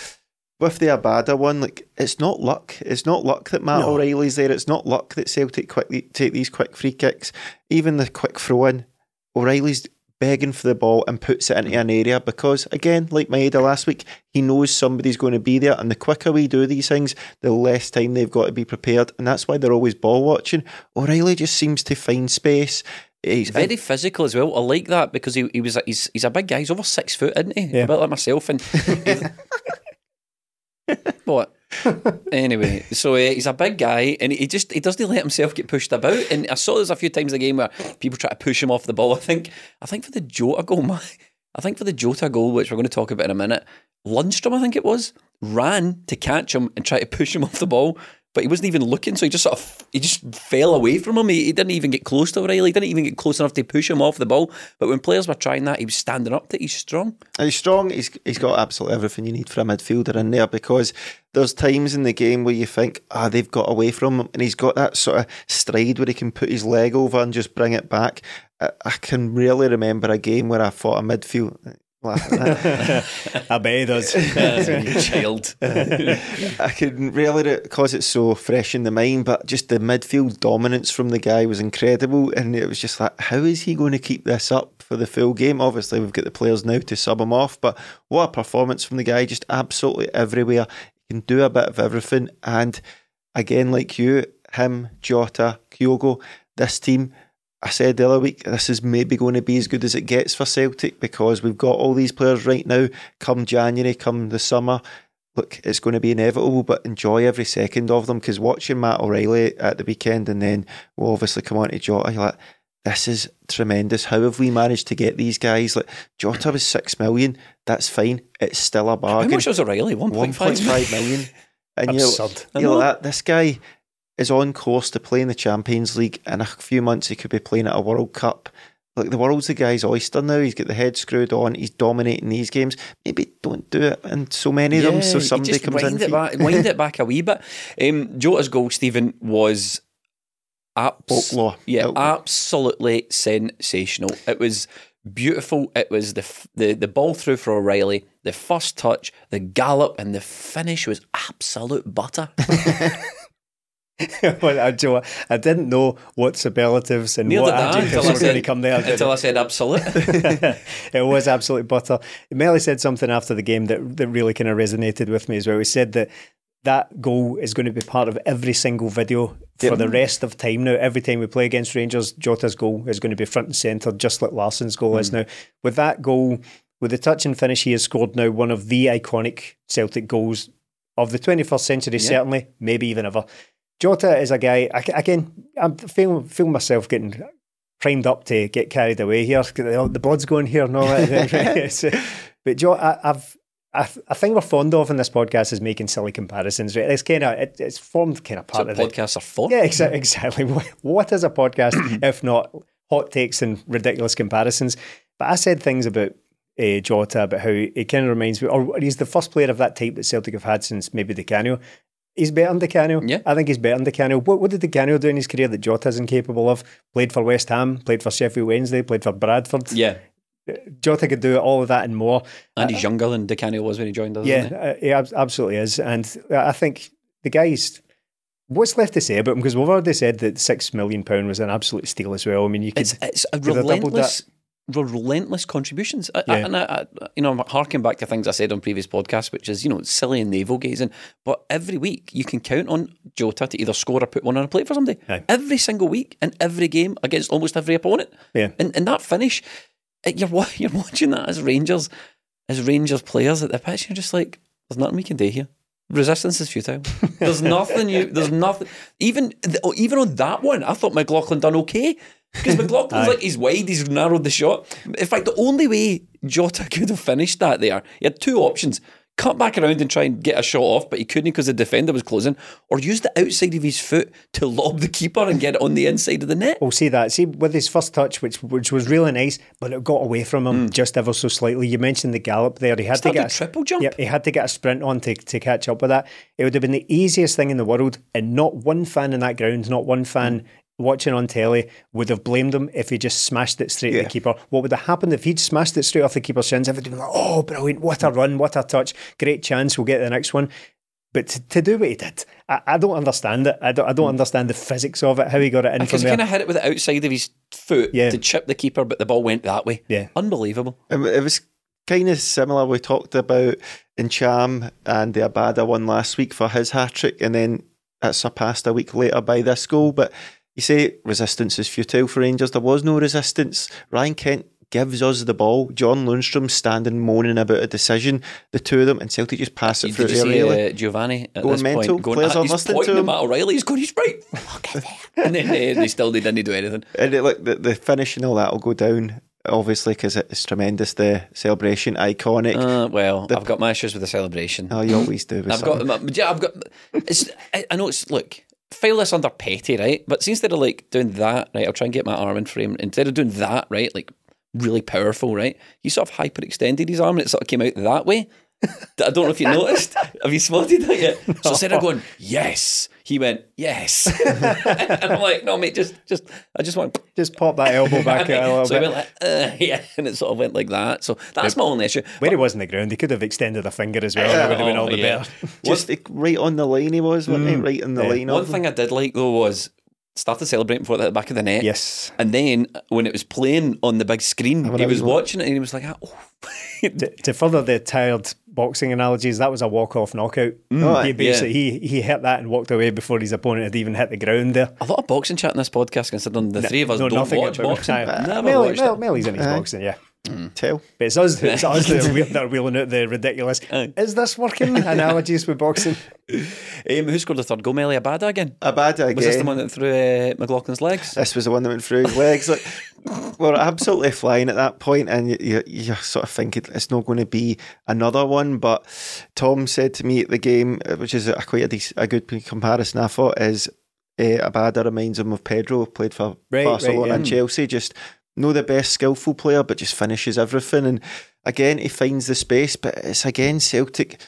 S4: with the Abada one, like it's not luck. It's not luck that Matt
S2: No.
S4: O'Reilly's there. It's not luck that Celtic quickly take these quick free kicks. Even the quick throw in, O'Reilly's begging for the ball and puts it into mm. an area because, again, like Maeda last week, he knows somebody's going to be there. And the quicker we do these things, the less time they've got to be prepared. And that's why they're always ball watching. O'Reilly just seems to find space. He's
S3: Very physical as well. I like that because he, he was he's he's a big guy. He's over six foot, isn't he?
S2: Yeah.
S3: A bit like myself. And what? Anyway, so uh, he's a big guy, and he just he doesn't let himself get pushed about. And I saw this a few times in the game where people try to push him off the ball. I think I think for the Jota goal, my, I think for the Jota goal, which we're going to talk about in a minute, Lundstram, I think it was, ran to catch him and try to push him off the ball. But he wasn't even looking, so he just sort of he just fell away from him. He, he didn't even get close to O'Reilly. He didn't even get close enough to push him off the ball. But when players were trying that, he was standing up That. He's strong.
S4: He's strong. He's he's got absolutely everything you need for a midfielder in there because there's times in the game where you think, ah, they've got away from him, and he's got that sort of stride where he can put his leg over and just bring it back. I, I can really remember a game where I fought a midfield. Laughing at that.
S2: I bet he does.
S3: Child.
S4: I can really because it's so fresh in the mind, but just the midfield dominance from the guy was incredible, and it was just like, how is he going to keep this up for the full game? Obviously, we've got the players now to sub him off, but what a performance from the guy! Just absolutely everywhere. He can do a bit of everything, and again, like you, him, Jota, Kyogo, this team. I said the other week, this is maybe going to be as good as it gets for Celtic because we've got all these players right now. Come January, come the summer, look, it's going to be inevitable, but enjoy every second of them because watching Matt O'Reilly at the weekend and then we'll obviously come on to Jota, you're like, this is tremendous. How have we managed to get these guys? Like Jota was six million, that's fine. It's still a bargain.
S3: How much was O'Reilly? 1.5
S4: 1.5 million. And you're,
S2: Absurd.
S4: You're
S3: know.
S4: like, this guy is on course to play in the Champions League. In a few months, he could be playing at a World Cup. Like the world's the guy's oyster now. He's got the head screwed on. He's dominating these games. Maybe don't do it in so many of them. So somebody comes
S3: wind
S4: in.
S3: It back, wind it back a wee bit. Um, Jota's goal, Stephen, was abs-
S4: Folklore.
S3: Yeah, absolutely sensational. It was beautiful. It was the, f- the the ball through for O'Riley, the first touch, the gallop, and the finish was absolute butter.
S2: well, I, Joe, I didn't know what superlatives and
S3: Neither
S2: what adjectives were going to
S3: said,
S2: come there.
S3: until? I said absolute.
S2: it was absolute butter. Melly said something after the game that, that really kind of resonated with me as well. He said that that goal is going to be part of every single video for the rest of time now. Every time we play against Rangers, Jota's goal is going to be front and centre, just like Larsson's goal is hmm. now. With that goal, with the touch and finish, he has scored now one of the iconic Celtic goals of the 21st century, certainly, maybe even ever. Jota is a guy, I, again, I'm feeling, feeling myself getting primed up to get carried away here. The blood's going here and all that. But Joe, I, I've I, I think we're fond of in this podcast is making silly comparisons. Right? It's kind of it, it's formed kind of part
S3: That's
S2: of it.
S3: podcasts are for.
S2: Yeah, exa- exactly. What- is a podcast if not hot takes and ridiculous comparisons? But I said things about uh, Jota about how he kind of reminds me, or he's the first player of that type that Celtic have had since maybe Di Canio. He's better than Di Canio.
S3: Yeah.
S2: I think he's better than Di Canio. What, what did Di Canio do in his career that Jota is incapable of? Played for West Ham, played for Sheffield Wednesday, played for Bradford.
S3: Yeah.
S2: Jota could do all of that and more.
S3: And he's younger than Di Canio was when he joined us.
S2: Yeah,
S3: he?
S2: uh, he ab- absolutely is. And I think the guy's. What's left to say about him? Because we've already said that six million pound was an absolute steal as well. I mean, you could.
S3: it's it's a
S2: could have doubled
S3: relentless, relentless contributions. I, I, and I, I, you know, I'm harking back to things I said on previous podcasts, which is you know silly and navel gazing. But every week you can count on Jota to either score or put one on a plate for somebody.
S2: Aye.
S3: Every single week in every game against almost every opponent.
S2: Yeah.
S3: And and that finish, uh, you're you're watching that as Rangers, as Rangers players at the pitch. You're just like, there's nothing we can do here. Resistance is futile. There's nothing you. There's nothing. Even oh, even on that one, I thought McLaughlin done okay because McLaughlin's like he's wide, he's narrowed the shot. In fact, the only way Jota could have finished that there, he had two options: cut back around and try and get a shot off, but he couldn't because the defender was closing, or use the outside of his foot to lob the keeper and get it on the inside of the net.
S2: We'll see that. See, with his first touch, which which was really nice, but it got away from him mm. just ever so slightly. You mentioned the gallop there. He had
S3: Started
S2: to get
S3: a triple jump.
S2: Yeah, he had to get a sprint on to, to catch up with that. It would have been the easiest thing in the world, and not one fan in that ground, not one fan mm. Watching on telly would have blamed him if he just smashed it straight at the keeper. What would have happened if he'd smashed it straight off the keeper's shins? Everybody would have been like, "Oh, brilliant! What a run! What a touch! Great chance! We'll get the next one." But to, to do what he did, I, I don't understand it. I don't, I don't hmm. understand the physics of it, how he got it in from
S3: Because he kind of hit it with the outside of his foot
S2: Yeah.
S3: to chip the keeper, but the ball went that way.
S2: Yeah.
S3: Unbelievable.
S4: It, it was kind of similar. We talked about Incham and the Abada one last week for his hat trick, and then it surpassed a week later by this goal. But you say resistance is futile for Rangers. There was no resistance. Ryan Kent gives us the ball. John Lundstram standing moaning about a decision. The two of them and Celtic just pass it
S3: Did
S4: through
S3: you see
S4: O'Riley.
S3: uh, Giovanni at
S4: Going
S3: this
S4: mental.
S3: point going,
S4: Players
S3: ah,
S4: are
S3: he's
S4: listening
S3: pointing
S4: to
S3: him
S4: him.
S3: at O'Riley, he's going, he's right. Look at that. and then uh, they still they didn't do anything.
S4: And it, look, the, the finish and all that will go down, obviously, because it's tremendous. The celebration, iconic.
S3: Uh, well,
S4: The-
S3: I've got my issues with the celebration.
S4: oh, you always do. With
S3: I've got,
S4: something.
S3: my- yeah, I've got. It's, I, I know it's look. File this under petty, right? But instead of like doing that, right, I'll try and get my arm in frame. Instead of doing that, right, like really powerful, right? He sort of hyperextended his arm and it sort of came out that way. I don't know if you noticed. Have you spotted that yet? So instead of going, yes, He went, yes. and I'm like, no, mate, just, just, I just want.
S2: Just pop that elbow back out a little
S3: so he
S2: bit.
S3: went like, uh, yeah, and it sort of went like that. So that's my only issue.
S2: Where he was in the ground, he could have extended a finger as well. and it would have been all the
S3: Oh, yeah.
S2: better.
S4: Just like, right on the line he was, wasn't he? Right on the
S2: Yeah.
S4: line.
S3: One
S4: of
S3: thing I did like though was started celebrating before it hit the back of the net.
S2: Yes.
S3: And then when it was playing on the big screen,
S4: when
S3: he was
S4: was wa-
S3: watching it and he was like, oh.
S2: to, to further the tired boxing analogies, that was a walk-off knockout.
S4: Oh,
S2: he
S4: yeah.
S2: basically he, he hit that and walked away before his opponent had even hit the ground there.
S3: a lot of boxing chat in this podcast, considering the three of us
S2: know
S3: don't
S2: nothing
S3: watch boxing.
S2: boxing.
S3: Never
S2: Melly,
S3: watched
S2: Mel,
S3: it.
S2: Melly's in his
S4: Aye.
S2: boxing, yeah.
S4: Tell.
S2: But it's us, it's us that, are that are wheeling out the ridiculous. Is this working? Analogies with boxing.
S3: Um, who scored the third goal? Melly Abada again?
S4: Abada again.
S3: Was this the one that threw uh, McLaughlin's legs?
S4: This was the one that went through his legs. Like, we're absolutely flying at that point, and you, you, you're sort of thinking it's not going to be another one. But Tom said to me at the game, uh, which is a quite a, dec- a good comparison, I thought, is uh, Abada reminds him of Pedro, who played for
S2: Right,
S4: Barcelona
S2: right, yeah.
S4: and Chelsea. Just no the best skillful player, but just finishes everything. And again, he finds the space, but it's again Celtic.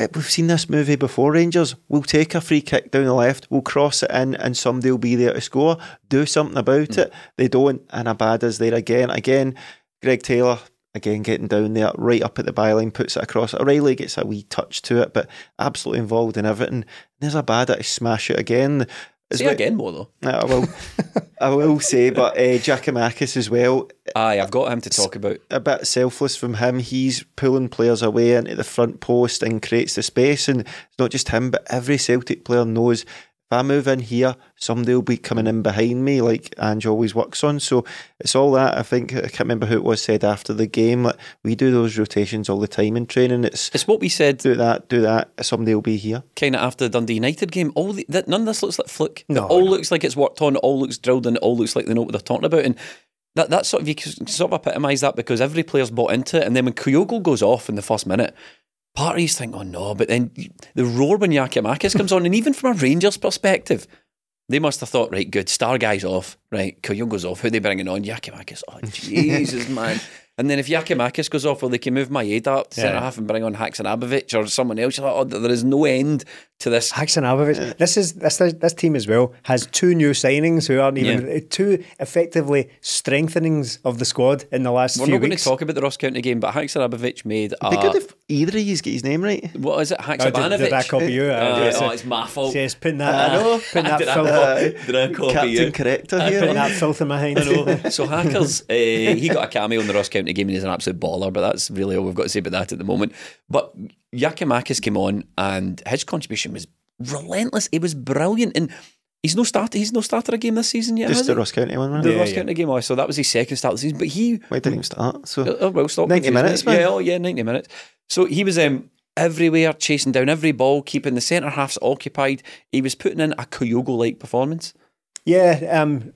S4: Uh, We've seen this movie before, Rangers. We'll take a free kick down the left, we'll cross it in, and somebody will be there to score. Do something about it. They don't, and Abada's there again. Again, Greg Taylor, again getting down there, right up at the byline, puts it across. O'Riley gets a wee touch to it, but absolutely involved in everything. There's Abada to smash it again. As
S3: Say
S4: well-
S3: again more though.
S4: I will, I will say, but uh, Giakoumakis as well
S3: Aye, I've got him to talk about.
S4: a bit selfless from him. He's pulling players away into the front post and creates the space. And it's not just him, but every Celtic player knows I move in here, somebody will be coming in behind me, like Ange always works on. So it's all that. I think I can't remember who it was said after the game. Like we do those rotations all the time in training. It's
S3: It's what we said
S4: do that, do that. Somebody will be here.
S3: kind of after the Dundee United game. All the, that, none of this looks like fluke.
S2: No,
S3: it all
S2: no.
S3: looks like it's worked on. It all looks drilled in. It all looks like they know what they're talking about. And that that sort of you can sort of epitomise that because every player's bought into it. And then when Kyogo goes off in the first minute, parties think, oh no, but then the roar when Giakoumakis comes on, and even from a Rangers perspective. They must have thought, right, good, star guy's off, right, Kyogo's off, who they bringing on? Giakoumakis, oh Jesus, man. And then if Giakoumakis goes off, well, they can move Maeda up to centre half and bring on Haksabanovic or someone else. You're like, oh, there is no end to this.
S2: Haksabanovic. This is this this team as well has two new signings who aren't even
S3: Yeah.
S2: two effectively strengthenings of the squad in the last
S3: We're
S2: few
S3: not going to talk about the Ross County game, but Haksabanovic made
S4: It'd be
S3: a,
S4: good if either of you get his name right.
S3: what is it,
S2: Oh, did, did I copy you?
S3: Uh,
S2: Uh, yes,
S3: oh,
S2: uh,
S3: it's my fault.
S2: Yes, putting that,
S4: I know.
S2: putting that
S3: Did I
S2: filth,
S3: copy- did I copy
S4: Captain
S3: you?
S4: Corrector
S2: putting
S4: here.
S2: that filth in my hand.
S3: I know. So Hackers, uh, he got a cameo in the Ross County game and he's an absolute baller, but that's really all we've got to say about that at the moment. But Giakoumakis came on and his contribution was relentless. It was brilliant. And he's no starter he's no starter a game this season yet.
S4: Just
S3: has
S4: the
S3: he?
S4: Ross County one,
S3: the?
S2: Yeah,
S3: Ross
S2: yeah.
S3: County game. Oh, so that was his second start of the season. But he
S4: Why didn't he start? So
S3: Oh, well, stop
S4: 90 minutes,
S3: me.
S4: man.
S3: Yeah, oh, yeah, 90 minutes. So he was um, everywhere, chasing down every ball, keeping the centre halves occupied. He was putting in a Kyogo like performance.
S2: Yeah, um,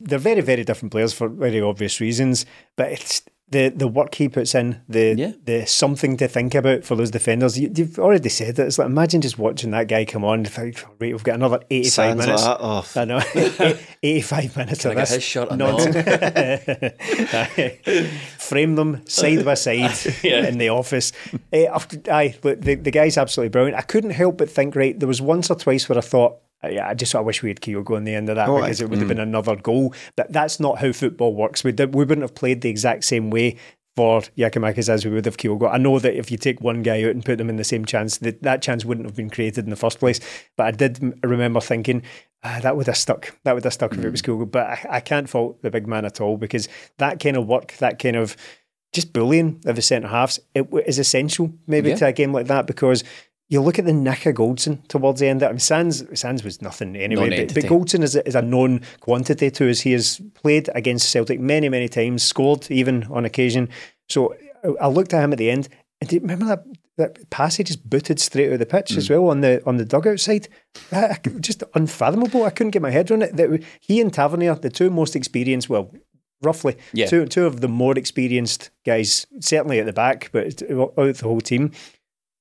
S2: they're very, very different players for very obvious reasons. But it's the the work he puts in, the
S3: Yeah.
S2: the something to think about for those defenders. You, you've already said it. It's like imagine just watching that guy come on. think, right, we've got another eighty five
S4: like
S2: minutes.
S4: that. Oh.
S2: I know, eighty five minutes
S3: Can
S2: of
S3: I
S2: this
S3: his shirt
S2: nonsense. Frame them side by side in the office. Eh, after, aye, look, the the guy's absolutely brilliant. I couldn't help but think. Right, there was once or twice where I thought. Uh, Yeah, I just of wish we had Kyogo in the end of that
S4: Oh,
S2: because it would have been another goal. But that's not how football works. We did, we wouldn't have played the exact same way for Giakoumakis as we would have Kyogo. I know that if you take one guy out and put them in the same chance, that that chance wouldn't have been created in the first place. But I did remember thinking ah, that would have stuck. That would have stuck if it was Kyogo. But I, I can't fault the big man at all because that kind of work, that kind of just bullying of the centre halves, it w- is essential maybe
S3: Yeah.
S2: to a game like that because. You look at the nick of Goldson towards the end. I mean, Sands, Sands was nothing anyway, but, but Goldson is a, is a known quantity to us. He has played against Celtic many, many times, scored even on occasion. So I- I looked at him at the end, and do you remember that that pass he just booted straight out of the pitch
S3: Hmm.
S2: as well on the on the dugout side? That, just unfathomable. I couldn't get my head around it. That he and Tavernier, the two most experienced, well, roughly
S3: Yeah.
S2: two two of the more experienced guys, certainly at the back, but out the whole team.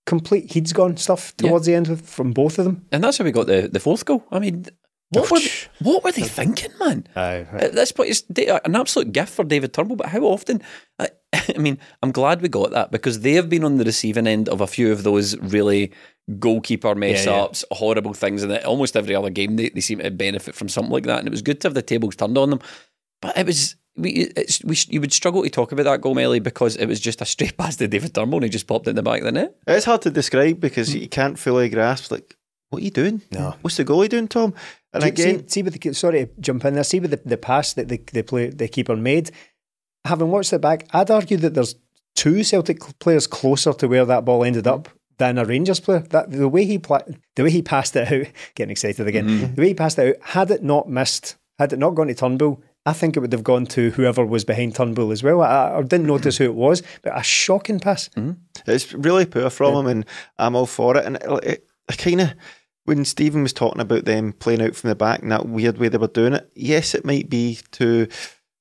S2: Complete he's gone stuff
S3: Yeah.
S2: towards the end with, from both of them.
S3: And that's how we got the, the fourth goal. I mean, What were what were they thinking, man?
S2: Aye, aye.
S3: At this point, it's an absolute gift for David Turnbull. But how often? I, I mean, I'm glad we got that because they have been on the receiving end of a few of those really goalkeeper mess
S2: Yeah, yeah.
S3: ups, horrible things, and almost every other game they, they seem to benefit from something like that. And it was good to have the tables turned on them. But it was we it's we you would struggle to talk about that goal, Melly, because it was just a straight pass to David Turnbull and he just popped it in the back of the net.
S4: It's hard to describe because you can't fully grasp like what are you doing?
S2: No.
S4: What's the goalie doing, Tom? And
S2: See-
S4: again,
S2: see, see with the sorry to jump in there. See with the, the pass that the the, play, the keeper made. Having watched it back, I'd argue that there's two Celtic players closer to where that ball ended up than a Rangers player. That the way he pla- the way he passed it out, getting excited again. Mm-hmm. The way he passed it out, had it not missed, had it not gone to Turnbull, I think it would have gone to whoever was behind Turnbull as well. I, I didn't notice who it was, but a shocking pass. Mm-hmm.
S4: It's really poor from him, and I'm all for it. And it, it, I kind of, when Stephen was talking about them playing out from the back and that weird way they were doing it, yes, it might be to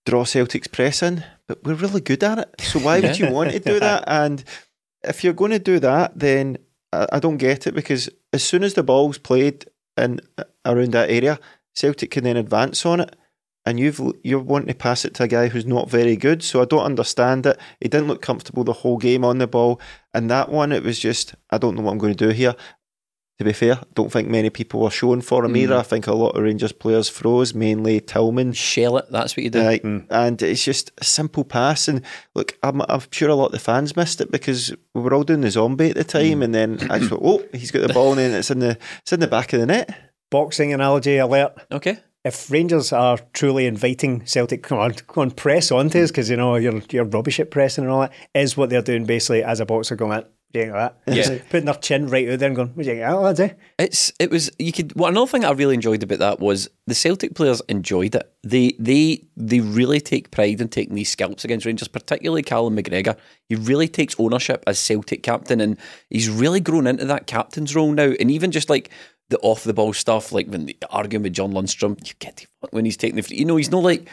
S4: draw Celtic's press in, but we're really good at it. So why would you want to do that? And if you're going to do that, then I, I don't get it because as soon as the ball's played in around that area, Celtic can then advance on it. And you've you're wanting to pass it to a guy who's not very good, so I don't understand it. He didn't look comfortable the whole game on the ball, and that one it was just I don't know what I'm going to do here. To be fair, I don't think many people were showing for him either. Hmm. I think a lot of Rangers players froze, mainly Tillman.
S3: Shell it, that's what you do.
S4: Right. Hmm. And it's just a simple pass. And look, I'm, I'm sure a lot of the fans missed it because we were all doing the zombie at the hmm. time. And then I just thought, oh, he's got the ball, and then it's in the it's in the back of the net.
S2: Boxing analogy alert.
S3: Okay.
S2: If Rangers are truly inviting Celtic, come on, come on, press on to us because you know you're you're rubbish at pressing and all that. Is what they're doing basically as a boxer going At, you that?
S3: Yeah.
S2: Putting their chin right out there and going, what do you think? Oh, lads, eh?
S3: It's it was you could well another thing I really enjoyed about that was the Celtic players enjoyed it. They they they really take pride in taking these scalps against Rangers, particularly Callum McGregor. He really takes ownership as Celtic captain and he's really grown into that captain's role now. And even just like the off the ball stuff, like when the arguing with John Lundstram, you get the fuck when he's taking the free you know, he's not like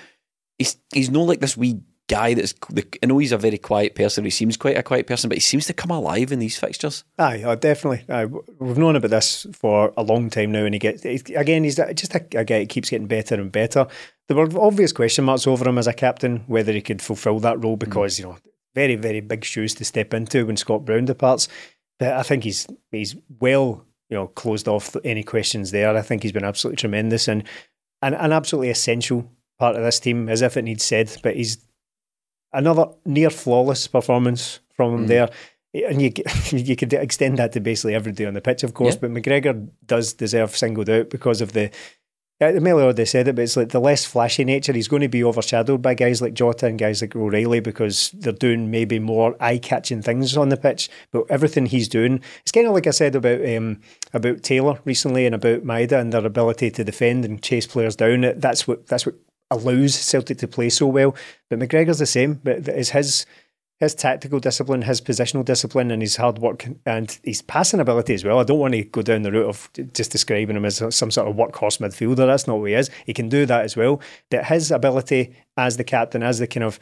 S3: he's he's not like this wee guy that's I know he's a very quiet person, he seems quite a quiet person, but he seems to come alive in these fixtures.
S2: Aye, oh, definitely. Aye, we've known about this for a long time now, and he gets again. He's just a, a guy that keeps getting better and better. There were obvious question marks over him as a captain, whether he could fulfil that role mm. because you know very very big shoes to step into when Scott Brown departs. But I think he's he's well you know closed off any questions there. I think he's been absolutely tremendous and an, an absolutely essential part of this team, as if it needs said. But he's another near flawless performance from him mm. there. And you you could extend that to basically every day on the pitch, of course.
S3: Yeah.
S2: But McGregor does deserve singled out because of the. Melly already said it, but it's like the less flashy nature. He's going to be overshadowed by guys like Jota and guys like O'Riley because they're doing maybe more eye-catching things on the pitch. But everything he's doing, it's kind of like I said about um, about Taylor recently and about Maeda and their ability to defend and chase players down. That's what that's what allows Celtic to play so well. But McGregor's the same. But it's his his tactical discipline, his positional discipline, and his hard work and his passing ability as well. I don't want to go down the route of just describing him as some sort of workhorse midfielder. That's not what he is. He can do that as well. But his ability as the captain, as the kind of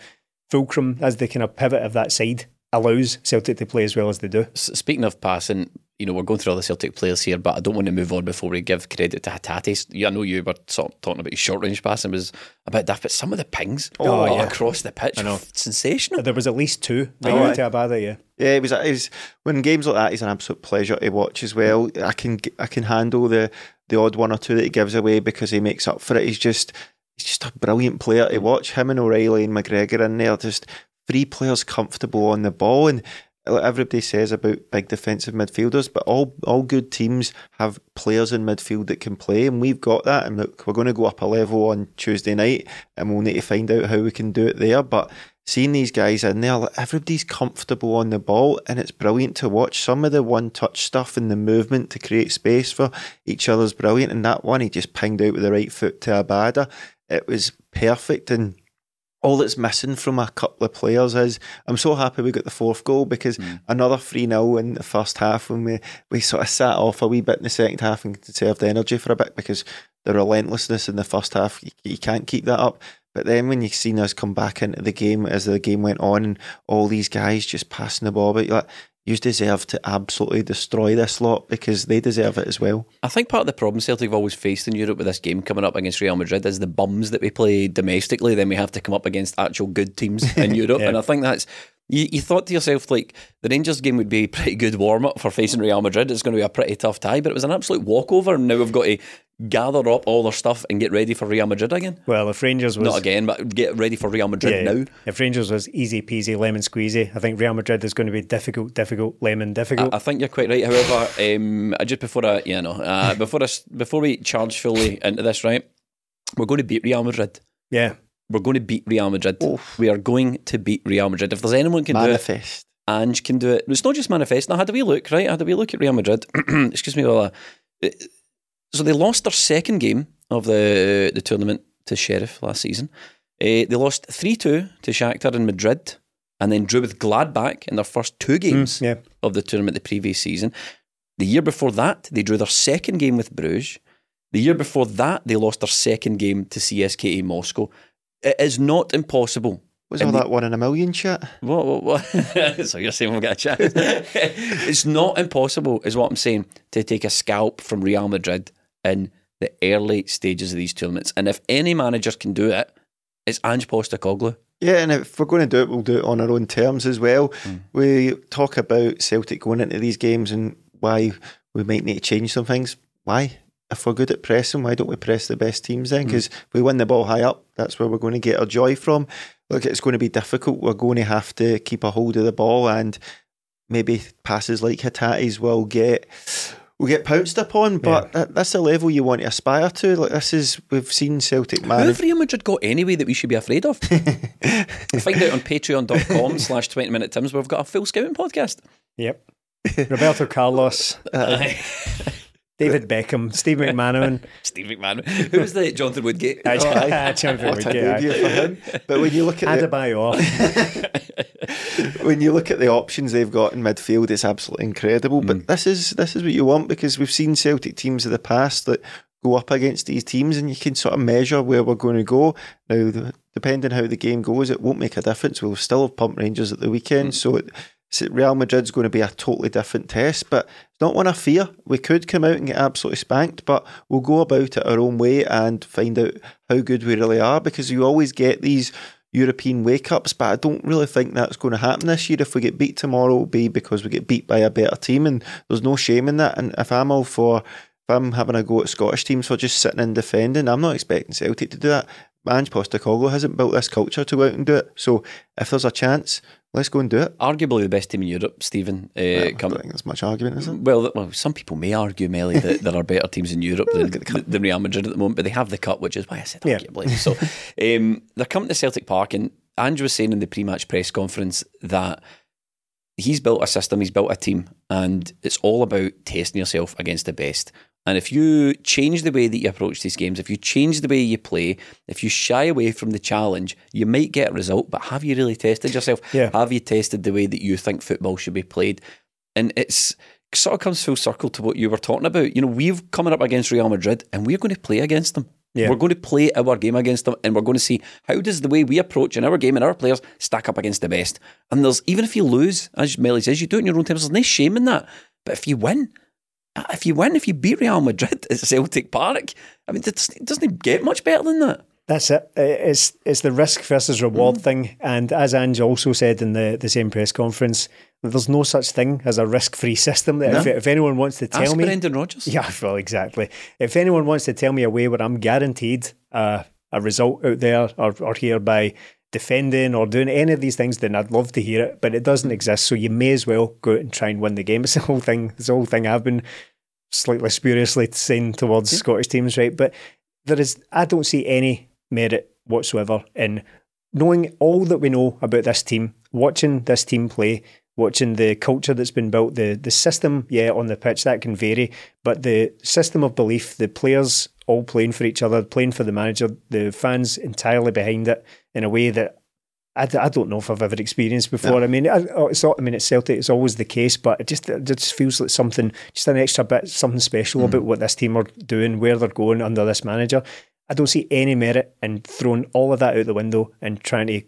S2: fulcrum, as the kind of pivot of that side, allows Celtic to play as well as they do.
S3: Speaking of passing, you know, we're going through all the Celtic players here, but I don't want to move on before we give credit to Hatates. Yeah, I know you were sort of talking about his short range passing was a bit daft, but some of the pings
S2: Oh, yeah.
S3: across the pitch,
S2: I know.
S3: sensational.
S2: There was at least two right
S4: Oh,
S2: out to Abada, yeah.
S4: Yeah, it was. It was when games like that, he's an absolute pleasure to watch as well. I can I can handle the the odd one or two that he gives away because he makes up for it. He's just he's just a brilliant player to watch. Him and O'Riley and McGregor in there, just three players comfortable on the ball and. Everybody says about big defensive midfielders, but all all good teams have players in midfield that can play, and we've got that. And look, we're going to go up a level on Tuesday night, and we'll need to find out how we can do it there. But seeing these guys in there, like, everybody's comfortable on the ball, and it's brilliant to watch. Some of the one touch stuff and the movement to create space for each other's brilliant. And that one, he just pinged out with the right foot to Abada. It was perfect. And all that's missing from a couple of players is I'm so happy we got the fourth goal because hmm. another 3 0 in the first half when we, we sort of sat off a wee bit in the second half and conserved energy for a bit because the relentlessness in the first half, you, you can't keep that up. But then when you've seen us come back into the game as the game went on and all these guys just passing the ball, but you're like, you deserve to absolutely destroy this lot because they deserve it as well.
S3: I think part of the problem Celtic have always faced in Europe with this game coming up against Real Madrid is the bums that we play domestically. Then we have to come up against actual good teams in Europe,
S2: Yeah.
S3: and I think that's. You, you thought to yourself like the Rangers game would be a pretty good warm up for facing Real Madrid. It's going to be a pretty tough tie, but it was an absolute walkover. And now we've got to gather up all their stuff and get ready for Real Madrid again.
S2: Well, if Rangers was
S3: Not again, but get ready for Real Madrid
S2: yeah,
S3: now.
S2: if Rangers was easy peasy lemon squeezy, I think Real Madrid is going to be difficult, difficult, lemon difficult.
S3: I, I think you're quite right. However, um, just before I, you know, uh, before us, before we charge fully into this, right, we're going to beat Real Madrid.
S2: yeah,
S3: We're going to beat Real Madrid. We are going to beat Real Madrid. If there's anyone who can
S4: Manifest.
S3: do it, Ange can do it. It's not just manifest. Now, had a wee look, right? Had a wee look at Real Madrid. Excuse me, while I, so they lost their second game of the the tournament to Sheriff last season. Uh, they lost three two to Shakhtar in Madrid, and then drew with Gladbach in their first two games
S2: yeah.
S3: of the tournament the previous season. The year before that, they drew their second game with Bruges. The year before that, they lost their second game to CSKA Moscow. It is not impossible.
S4: Was all
S3: the-
S4: that one in a million shit?
S3: What, what, what? so you're saying we've got a chance? it's not impossible, is what I'm saying, to take a scalp from Real Madrid in the early stages of these tournaments. And if any manager can do it, it's Ange Postecoglou.
S4: Yeah, and if we're going to do it, we'll do it on our own terms as well. Mm. We talk about Celtic going into these games and why we might need to change some things. Why? If we're good at pressing, why don't we press the best teams then? Because if we win the ball high up, that's where we're going to get our joy from. Look, it's going to be difficult. We're going to have to keep a hold of the ball, and maybe passes like Hatate's will get will get pounced upon. But that, that's the level you want to aspire to. Like this is, we've seen Celtic
S3: Who
S4: manage.
S3: have Real Madrid got anyway that we should be afraid of? Find out on patreon.com slash 20 minute Tims where we've got a full scouting podcast.
S2: yep. Roberto Carlos,
S3: Uh,
S2: David Beckham, Steve McManaman.
S3: Steve McMahon. Who's the Jonathan Woodgate?
S2: Aye,
S4: aye.
S2: Jonathan
S4: What a
S2: Woodgate,
S4: debut for him. But when you look at the, when you look at the options they've got in midfield, it's absolutely incredible. But mm. this is this is what you want because we've seen Celtic teams of the past that go up against these teams, and you can sort of measure where we're going to go. Now, the, depending how the game goes, it won't make a difference. We'll still have Pump Rangers at the weekend, mm. so it, so Real Madrid's going to be a totally different test. But it's not one I fear. We could come out and get absolutely spanked, but we'll go about it our own way and find out how good we really are because you always get these. European wake ups, but I don't really think that's going to happen this year. If we get beat tomorrow, it'll be because we get beat by a better team, and there's no shame in that. And if I'm all for, if I'm having a go at Scottish teams for just sitting and defending, I'm not expecting Celtic to do that. Ange Postecoglou hasn't built this culture to go out and do it. So if there's a chance, let's go and do it.
S3: Arguably the best team in Europe, Stephen. Uh,
S4: I don't think there's much argument, is there?
S3: Well, well, some people may argue, Melly, that there are better teams in Europe than, than Real Madrid at the moment, but they have the cup, which is why I said
S2: Yeah.
S3: arguably. So um, they're coming to Celtic Park, and Andrew was saying in the pre-match press conference that he's built a system, he's built a team, and it's all about testing yourself against the best. And if you change the way that you approach these games, if you change the way you play, if you shy away from the challenge, you might get a result. But have you really tested yourself?
S2: Yeah.
S3: Have you tested the way that you think football should be played? And it's sort of comes full circle to what you were talking about. You know, we've coming up against Real Madrid, and we're going to play against them.
S2: Yeah.
S3: We're going to play our game against them, and we're going to see how does the way we approach in our game and our players stack up against the best. And there's even if you lose, as Melly says, you do it in your own terms. There's no shame in that. But if you win, if you win, if you beat Real Madrid at Celtic Park, I mean, it doesn't it doesn't get much better than that.
S2: That's it. Uh, It's it's the risk versus reward thing. And as Ange also said in the, the same press conference, there's no such thing as a risk free system. That if, if anyone wants to tell
S3: Ask
S2: me,
S3: Brendan Rodgers.
S2: yeah, well, exactly. If anyone wants to tell me a way where I'm guaranteed uh, a result out there, or or here by defending or doing any of these things, then I'd love to hear it. But it doesn't mm. exist, so you may as well go out and try and win the game. It's the whole thing. It's the whole thing I've been slightly spuriously saying towards Scottish teams, right? But there is, I don't see any merit whatsoever in knowing all that we know about this team, watching this team play, watching the culture that's been built, the the system, yeah, on the pitch that can vary, but the system of belief, the players all playing for each other, playing for the manager, the fans entirely behind it in a way that. I, d- I don't know if I've ever experienced before. I mean, I, oh, it's I mean, it's Celtic. It's always the case, but it just it just feels like something, just an extra bit, something special mm. about what this team are doing, where they're going under this manager. I don't see any merit in throwing all of that out the window and trying to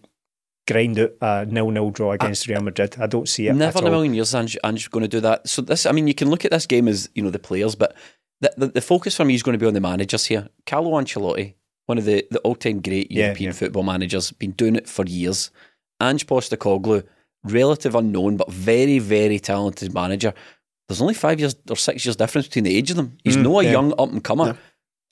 S2: grind out a nil-nil draw against Real Madrid. I don't see it.
S3: Never
S2: at
S3: in a million years Ange, Ange going to do that. So this, I mean, you can look at this game as you know the players, but the, the, the focus for me is going to be on the managers here. Carlo Ancelotti, one of the, the all-time great
S2: Yeah,
S3: European
S2: yeah.
S3: football managers, been doing it for years. Ange Postecoglou, relative unknown but very very talented manager. There's only five years or six years difference between the age of them. He's
S2: Mm,
S3: no a
S2: yeah.
S3: young up and comer.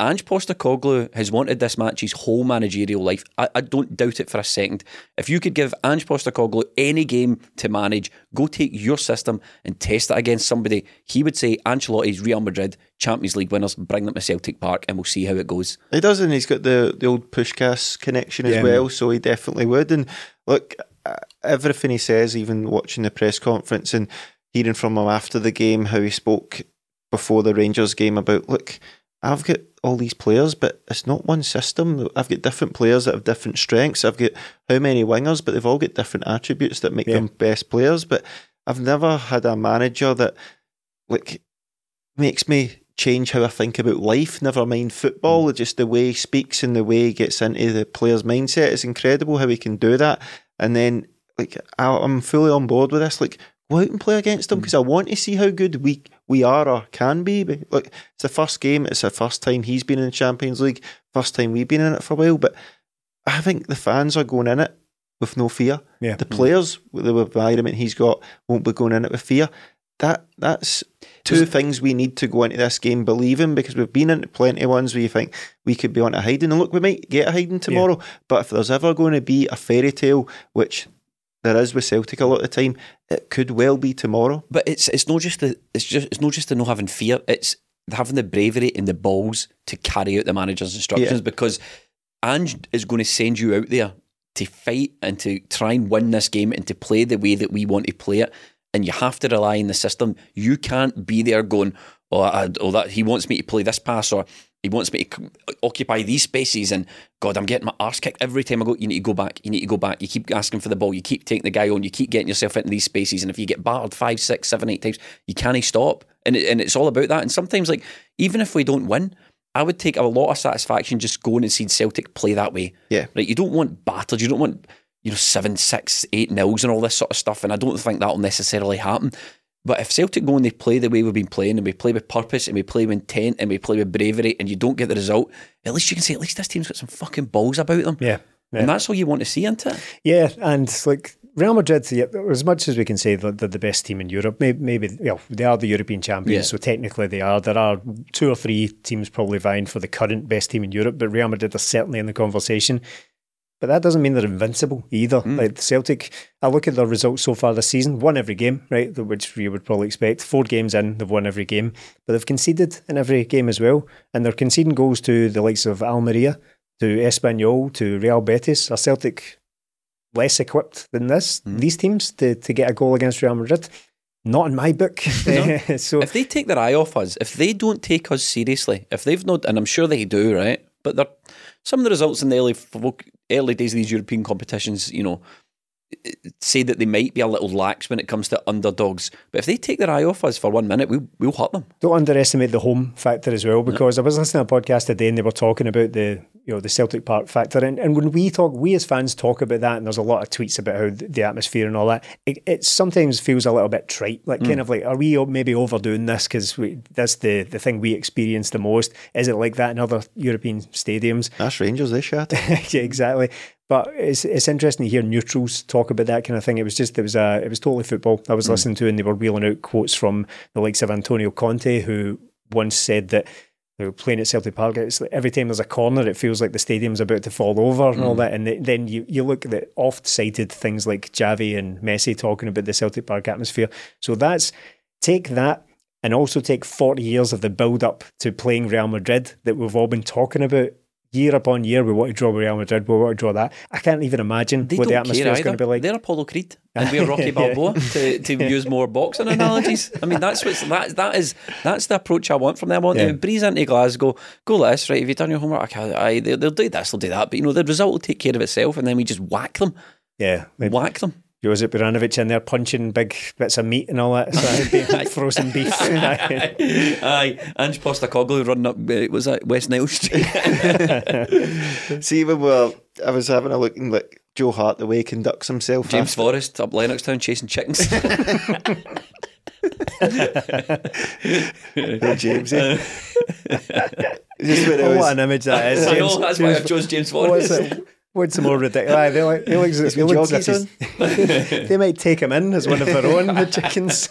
S3: Ange Postecoglou has wanted this match his whole managerial life. I, I don't doubt it for a second. If you could give Ange Postecoglou any game to manage, go take your system and test it against somebody, he would say Ancelotti's Real Madrid Champions League winners, bring them to Celtic Park, and we'll see how it goes.
S4: He does, and he's got the, the old Puskas connection as
S2: Yeah.
S4: well, so he definitely would. And look, uh, everything he says, even watching the press conference and hearing from him after the game, how he spoke before the Rangers game about, look, I've got all these players, but it's not one system. I've got different players that have different strengths. I've got how many wingers, but they've all got different attributes that make
S2: Yeah.
S4: them best players. But I've never had a manager that, like, makes me change how I think about life, never mind football. Mm. Just the way he speaks and the way he gets into the player's mindset is incredible how he can do that. And then, like, I- I'm fully on board with this. Like, go out and play against them mm. because I want to see how good we we are or can be. But, Look, it's the first game. It's the first time he's been in the Champions League. First time we've been in it for a while. But I think the fans are going in it with no fear.
S2: Yeah.
S4: The mm. players, with the environment he's got, won't be going in it with fear. That that's two things we need to go into this game believing because we've been into plenty of ones where you think we could be on a hiding and look we might get a hiding tomorrow. But if there's ever going to be a fairy tale, which there is with Celtic a lot of the time, it could well be tomorrow.
S3: But it's it's not just the it's just it's not just the not having fear. It's having the bravery and the balls to carry out the manager's instructions
S4: Yeah.
S3: because Ange is going to send you out there to fight and to try and win this game and to play the way that we want to play it. And you have to rely on the system. You can't be there going, oh, I, oh that he wants me to play this pass or he wants me to occupy these spaces. And God, I'm getting my arse kicked every time I go. You need to go back. You need to go back. You keep asking for the ball. You keep taking the guy on. You keep getting yourself into these spaces. And if you get battered five, six, seven, eight times, you can't stop. And it, and it's all about that. And sometimes, like even if we don't win, I would take a lot of satisfaction just going and seeing Celtic play that way.
S4: Yeah.
S3: Right. You don't want battered. You don't want you know seven, six, eight nils and all this sort of stuff. And I don't think that'll necessarily happen. But if Celtic go and they play the way we've been playing, and we play with purpose, and we play with intent, and we play with bravery, and you don't get the result, at least you can say at least this team's got some fucking balls about them.
S2: Yeah.
S3: And that's all you want to see, isn't it?
S2: Yeah, and like Real Madrid, as much as we can say that they're the best team in Europe, maybe, maybe well, they are the European champions,
S3: Yeah.
S2: so technically they are. There are two or three teams probably vying for the current best team in Europe, but Real Madrid are certainly in the conversation. But that doesn't mean they're invincible either. Hmm. Like the Celtic, I look at their results so far this season, won every game, right, which you would probably expect. Four games in, they've won every game, but they've conceded in every game as well. And they're conceding goals to the likes of Almeria, to Espanyol, to Real Betis. Are Celtic less equipped than this, hmm. these teams, to, to get a goal against Real Madrid? Not in my book. so
S3: If they take their eye off us, if they don't take us seriously, if they've not, and I'm sure they do, right? But some of the results in the early early days of these European competitions, you know, say that they might be a little lax when it comes to underdogs. But if they take their eye off us for one minute, we, we'll hurt them.
S2: don't underestimate the home factor as well because I was listening to a podcast today and they were talking about the you know the Celtic Park factor and, and when we talk we as fans talk about that and there's a lot of tweets about how the, the atmosphere and all that it, it sometimes feels a little bit trite like mm. kind of like are we o- maybe overdoing this because that's the the thing we experience the most is it like that in other European stadiums
S4: That's Rangers, they shat.
S2: yeah, exactly. But it's it's interesting to hear neutrals talk about that kind of thing. It was just it was a it was totally football. I was hmm. listening to and they were wheeling out quotes from the likes of Antonio Conte, who once said that they were playing at Celtic Park. It's like every time there's a corner, it feels like the stadium's about to fall over and all hmm. that. And then you, you look at the oft cited things like Xavi and Messi talking about the Celtic Park atmosphere. So that's take that and also take 40 years of the build up to playing Real Madrid that we've all been talking about year upon year. We want to draw Real Madrid, we want to draw that. I can't even imagine
S3: They
S2: what the atmosphere is going to be like.
S3: They're Apollo Creed, and we're Rocky. Balboa to, to use more boxing analogies. I mean, that's what's that that is that's the approach I want from them. I want
S2: Yeah.
S3: to breeze into Glasgow, go this, right? Have you done your homework? Okay, aye, they, they'll do this, they'll do that, but you know the result will take care of itself, and then we just whack them,
S2: yeah.
S3: Whack them.
S2: Josip Juranovic in there punching big bits of meat and all that. So it'd be frozen beef.
S3: aye, Ange Postecoglou running up uh, was that West Nile Street?
S4: See, when well, I was having a look and like Joe Hart the way he conducts himself.
S3: James
S4: after-
S3: Forrest up Lennoxtown chasing chickens.
S4: Hey, James. eh? Just when
S2: Oh,
S4: was-
S2: what an image that is.
S3: I know,
S2: James-
S3: that's why I
S2: James-
S3: chose James
S2: What's,
S3: Forrest.
S2: It, what's the more ridiculous? Aye, they like, he looks, he looks as
S4: joggers
S2: they might take him in as one of their own, the chickens.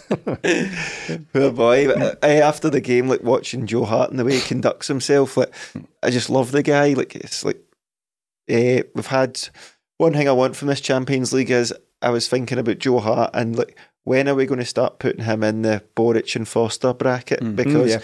S4: Poor boy. But, uh, after the game, like watching Joe Hart and the way he conducts himself, like I just love the guy. Like it's like uh, we've had one thing I want from this Champions League is I was thinking about Joe Hart and like when are we going to start putting him in the Boruc and Forster bracket? Because
S2: yeah.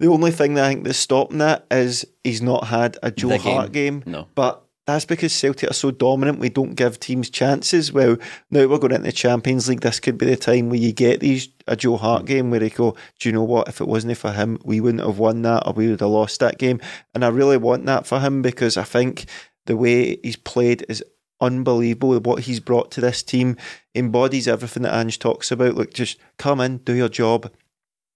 S4: the only thing that I think that's stopping that is he's not had a Joe
S3: The
S4: Hart game.
S3: No.
S4: But that's because Celtic are so dominant, we don't give teams chances. Well, now we're going into the Champions League, this could be the time where you get these a Joe Hart game where they go, Do you know what? If it wasn't for him, we wouldn't have won that or we would have lost that game. And I really want that for him because I think the way he's played is unbelievable. What he's brought to this team embodies everything that Ange talks about. Like just come in, do your job,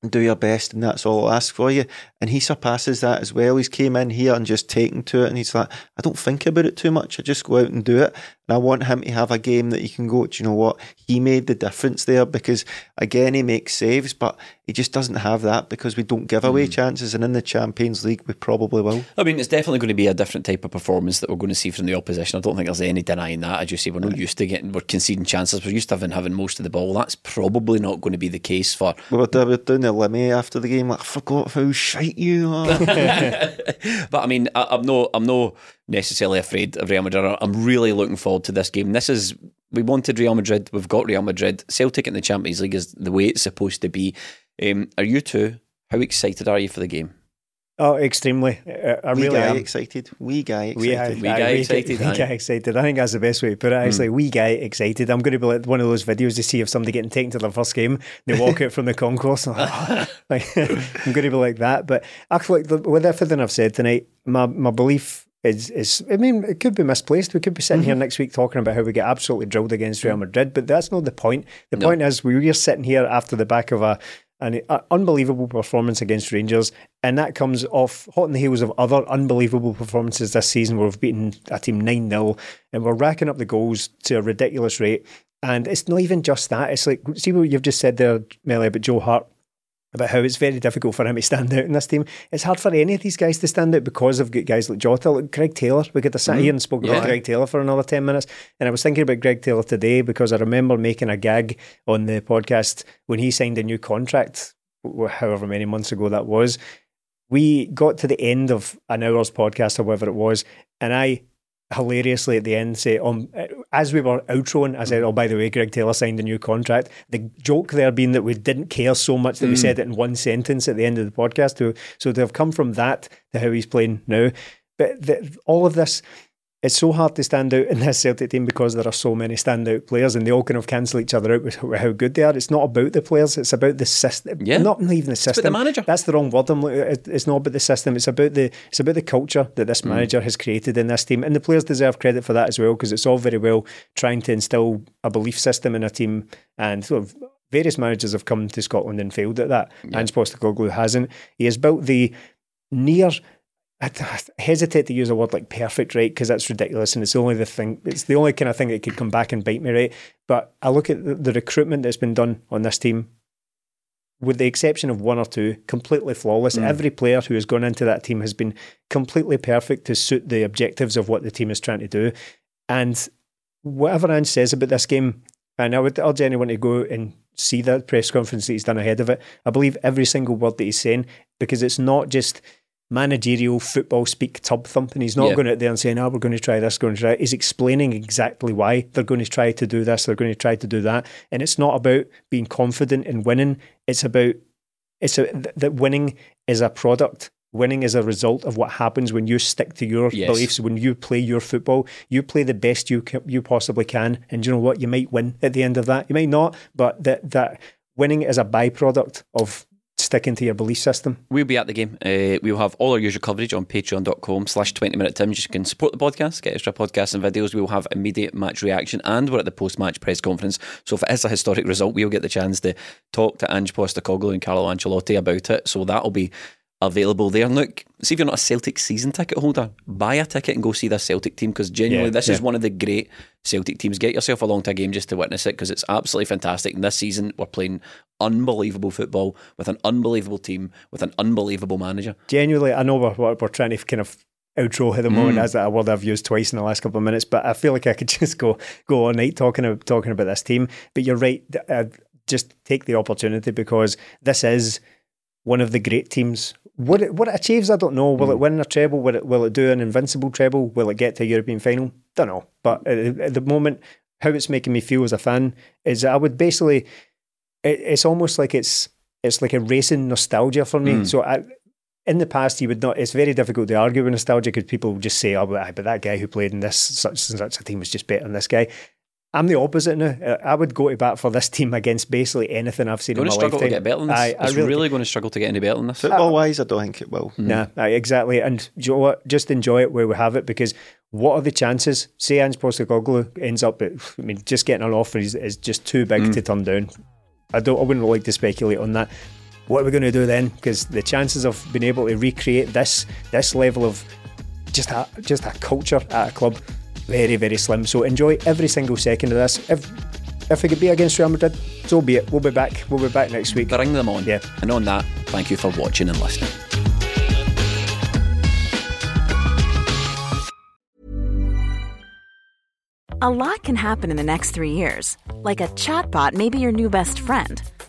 S4: do your best, and that's all I'll ask for you. And he surpasses that as well. He's came in here and just taken to it, and he's like, I don't think about it too much. I just go out and do it. And I want him to have a game that he can go, do you know what? He made the difference there because again he makes saves, but he just doesn't have that because we don't give away hmm. chances. And in the Champions League, we probably will.
S3: I mean, it's definitely going to be a different type of performance that we're going to see from the opposition. I don't think there's any denying that. As you say, we're not used to getting, we're conceding chances. We're used to having, having most of the ball. That's probably not going to be the case for.
S4: We were, we were doing the Limmy after the game, like, I forgot how shite you are.
S3: but I mean, I, I'm no, I'm no necessarily afraid of Real Madrid. I'm really looking forward to this game. This is we wanted Real Madrid. We've got Real Madrid. Celtic in the Champions League is the way it's supposed to be. Um, are you two? How excited are you for the game?
S2: oh, extremely. Uh, I
S4: we
S2: really
S4: guy
S2: am.
S4: excited. We guy excited.
S2: We, aye,
S3: Wee
S2: aye,
S3: guy
S2: wee-
S3: excited,
S2: Wee
S3: aye.
S2: guy excited. I think that's the best way to put it. Actually, wee guy excited. I'm going to be like one of those videos to see if somebody getting taken to their first game. They walk out from the concourse. and I'm like, I'm going to be like that. But actually, like, with everything I've said tonight, my my belief is is. I mean, it could be misplaced. We could be sitting here next week talking about how we get absolutely drilled against Real Madrid, but that's not the point. The
S3: No.
S2: point is we were sitting here after the back of a an unbelievable performance against Rangers, and that comes off hot in the heels of other unbelievable performances this season where we've beaten a team 9 0 and we're racking up the goals to a ridiculous rate. And it's not even just that. It's like, see what you've just said there, Melly, about Joe Hart, about how it's very difficult for him to stand out in this team. It's hard for any of these guys to stand out because of guys like Jota, like Greg Taylor. We could have sat mm-hmm. here and spoke
S3: Yeah.
S2: about Greg Taylor for another 10 minutes. And I was thinking about Greg Taylor today because I remember making a gag on the podcast when he signed a new contract, however many months ago that was. We got to the end of an hour's podcast or whatever it was, and I hilariously at the end say, um, as we were outroing, I said, oh, by the way, Greg Taylor signed a new contract. The joke there being that we didn't care so much that we said it in one sentence at the end of the podcast. To, so to have come from that to how he's playing now. But the, all of this, it's so hard to stand out in this Celtic team because there are so many standout players and they all kind of cancel each other out with how- good they are. It's not about the players, it's about the system.
S3: Yeah.
S2: Not even the
S3: about
S2: system.
S3: the manager.
S2: That's the wrong word. I'm, it's not about the system. It's about the it's about the culture that
S3: Mm.
S2: this manager has created in this team, and the players deserve credit for that as well because it's all very well trying to instill a belief system in a team, and sort of various managers have come to Scotland and failed at that. Ange Postecoglou hasn't. He has built the near. I I hesitate to use a word like perfect, right? Because that's ridiculous, and it's only the thing. It's the only kind of thing that could come back and bite me, right? But I look at the, the recruitment that's been done on this team with the exception of one or two, completely flawless. Mm. Every player who has gone into that team has been completely perfect to suit the objectives of what the team is trying to do. And whatever Ange says about this game, and I would urge anyone to go and see that press conference that he's done ahead of it. I believe every single word that he's saying because it's not just managerial football speak tub thumping. He's not
S3: Yeah.
S2: going out there and saying, "Oh, we're going to try this, going to try." It. He's explaining exactly why they're going to try to do this, they're going to try to do that, and it's not about being confident in winning. It's about it's a, th- that winning is a product. Winning is a result of what happens when you stick to your
S3: Yes.
S2: beliefs. When you play your football, you play the best you ca- you possibly can, and you know what? You might win at the end of that. You might not, but that that winning is a byproduct of sticking to your belief system.
S3: We'll be at the game. Uh, we'll have all our usual coverage on patreon.com slash 20 minute tims. You can support the podcast, get extra podcasts and videos. We'll have immediate match reaction and we're at the post match press conference. So if it is a historic result, we'll get the chance to talk to Ange Postecoglou and Carlo Ancelotti about it. So that'll be available there. Look, see if you're not a Celtic season ticket holder, buy a ticket and go see the Celtic team because genuinely
S2: Yeah,
S3: this is one of the great Celtic teams. Get yourself along to a game just to witness it because it's absolutely fantastic. And this season we're playing unbelievable football with an unbelievable team with an unbelievable manager.
S2: genuinely, I know we're, we're, trying to kind of outro at the
S3: Mm.
S2: moment, as that a word I've used twice in the last couple of minutes, but I feel like I could just go go all night talking about, talking about this team. But you're right, uh, just take the opportunity because this is one of the great teams. What it, what it achieves, I don't know. Will
S3: Mm.
S2: it win a treble? Will it, will it do an invincible treble? Will it get to a European final? Don't know. But at, at the moment, how it's making me feel as a fan is I would basically, it, it's almost like it's it's like a racing nostalgia for me.
S3: Mm.
S2: So I, in the past, you would not. It's very difficult to argue with nostalgia because people just say, "Oh, but, but that guy who played in this such and such a team was just better than this guy." I'm the opposite now. Uh, I would go to bat for this team against basically anything I've seen
S3: Going
S2: in
S3: to
S2: my
S3: struggle
S2: lifetime.
S3: to get better than this.
S2: Aye, I
S3: it's
S2: really,
S3: really, going to struggle to get any better than this.
S4: Football wise, I don't think it will.
S2: Nah, aye, exactly. And do you know what? Just enjoy it where we have it because what are the chances? Say Ange Postecoglou ends up, at, I mean, just getting an offer is, is just too big to turn down. I don't. I wouldn't like to speculate on that. What are we going to do then? Because the chances of being able to recreate this this level of just a just a culture at a club very very slim. So enjoy every single second of this. If if it could be against Real Madrid, so be it. We'll be back. We'll be back next week.
S3: Bring them on.
S2: Yeah.
S3: And on that, thank you for watching and listening.
S8: A lot can happen in the next three years. Like a chatbot may be your new best friend.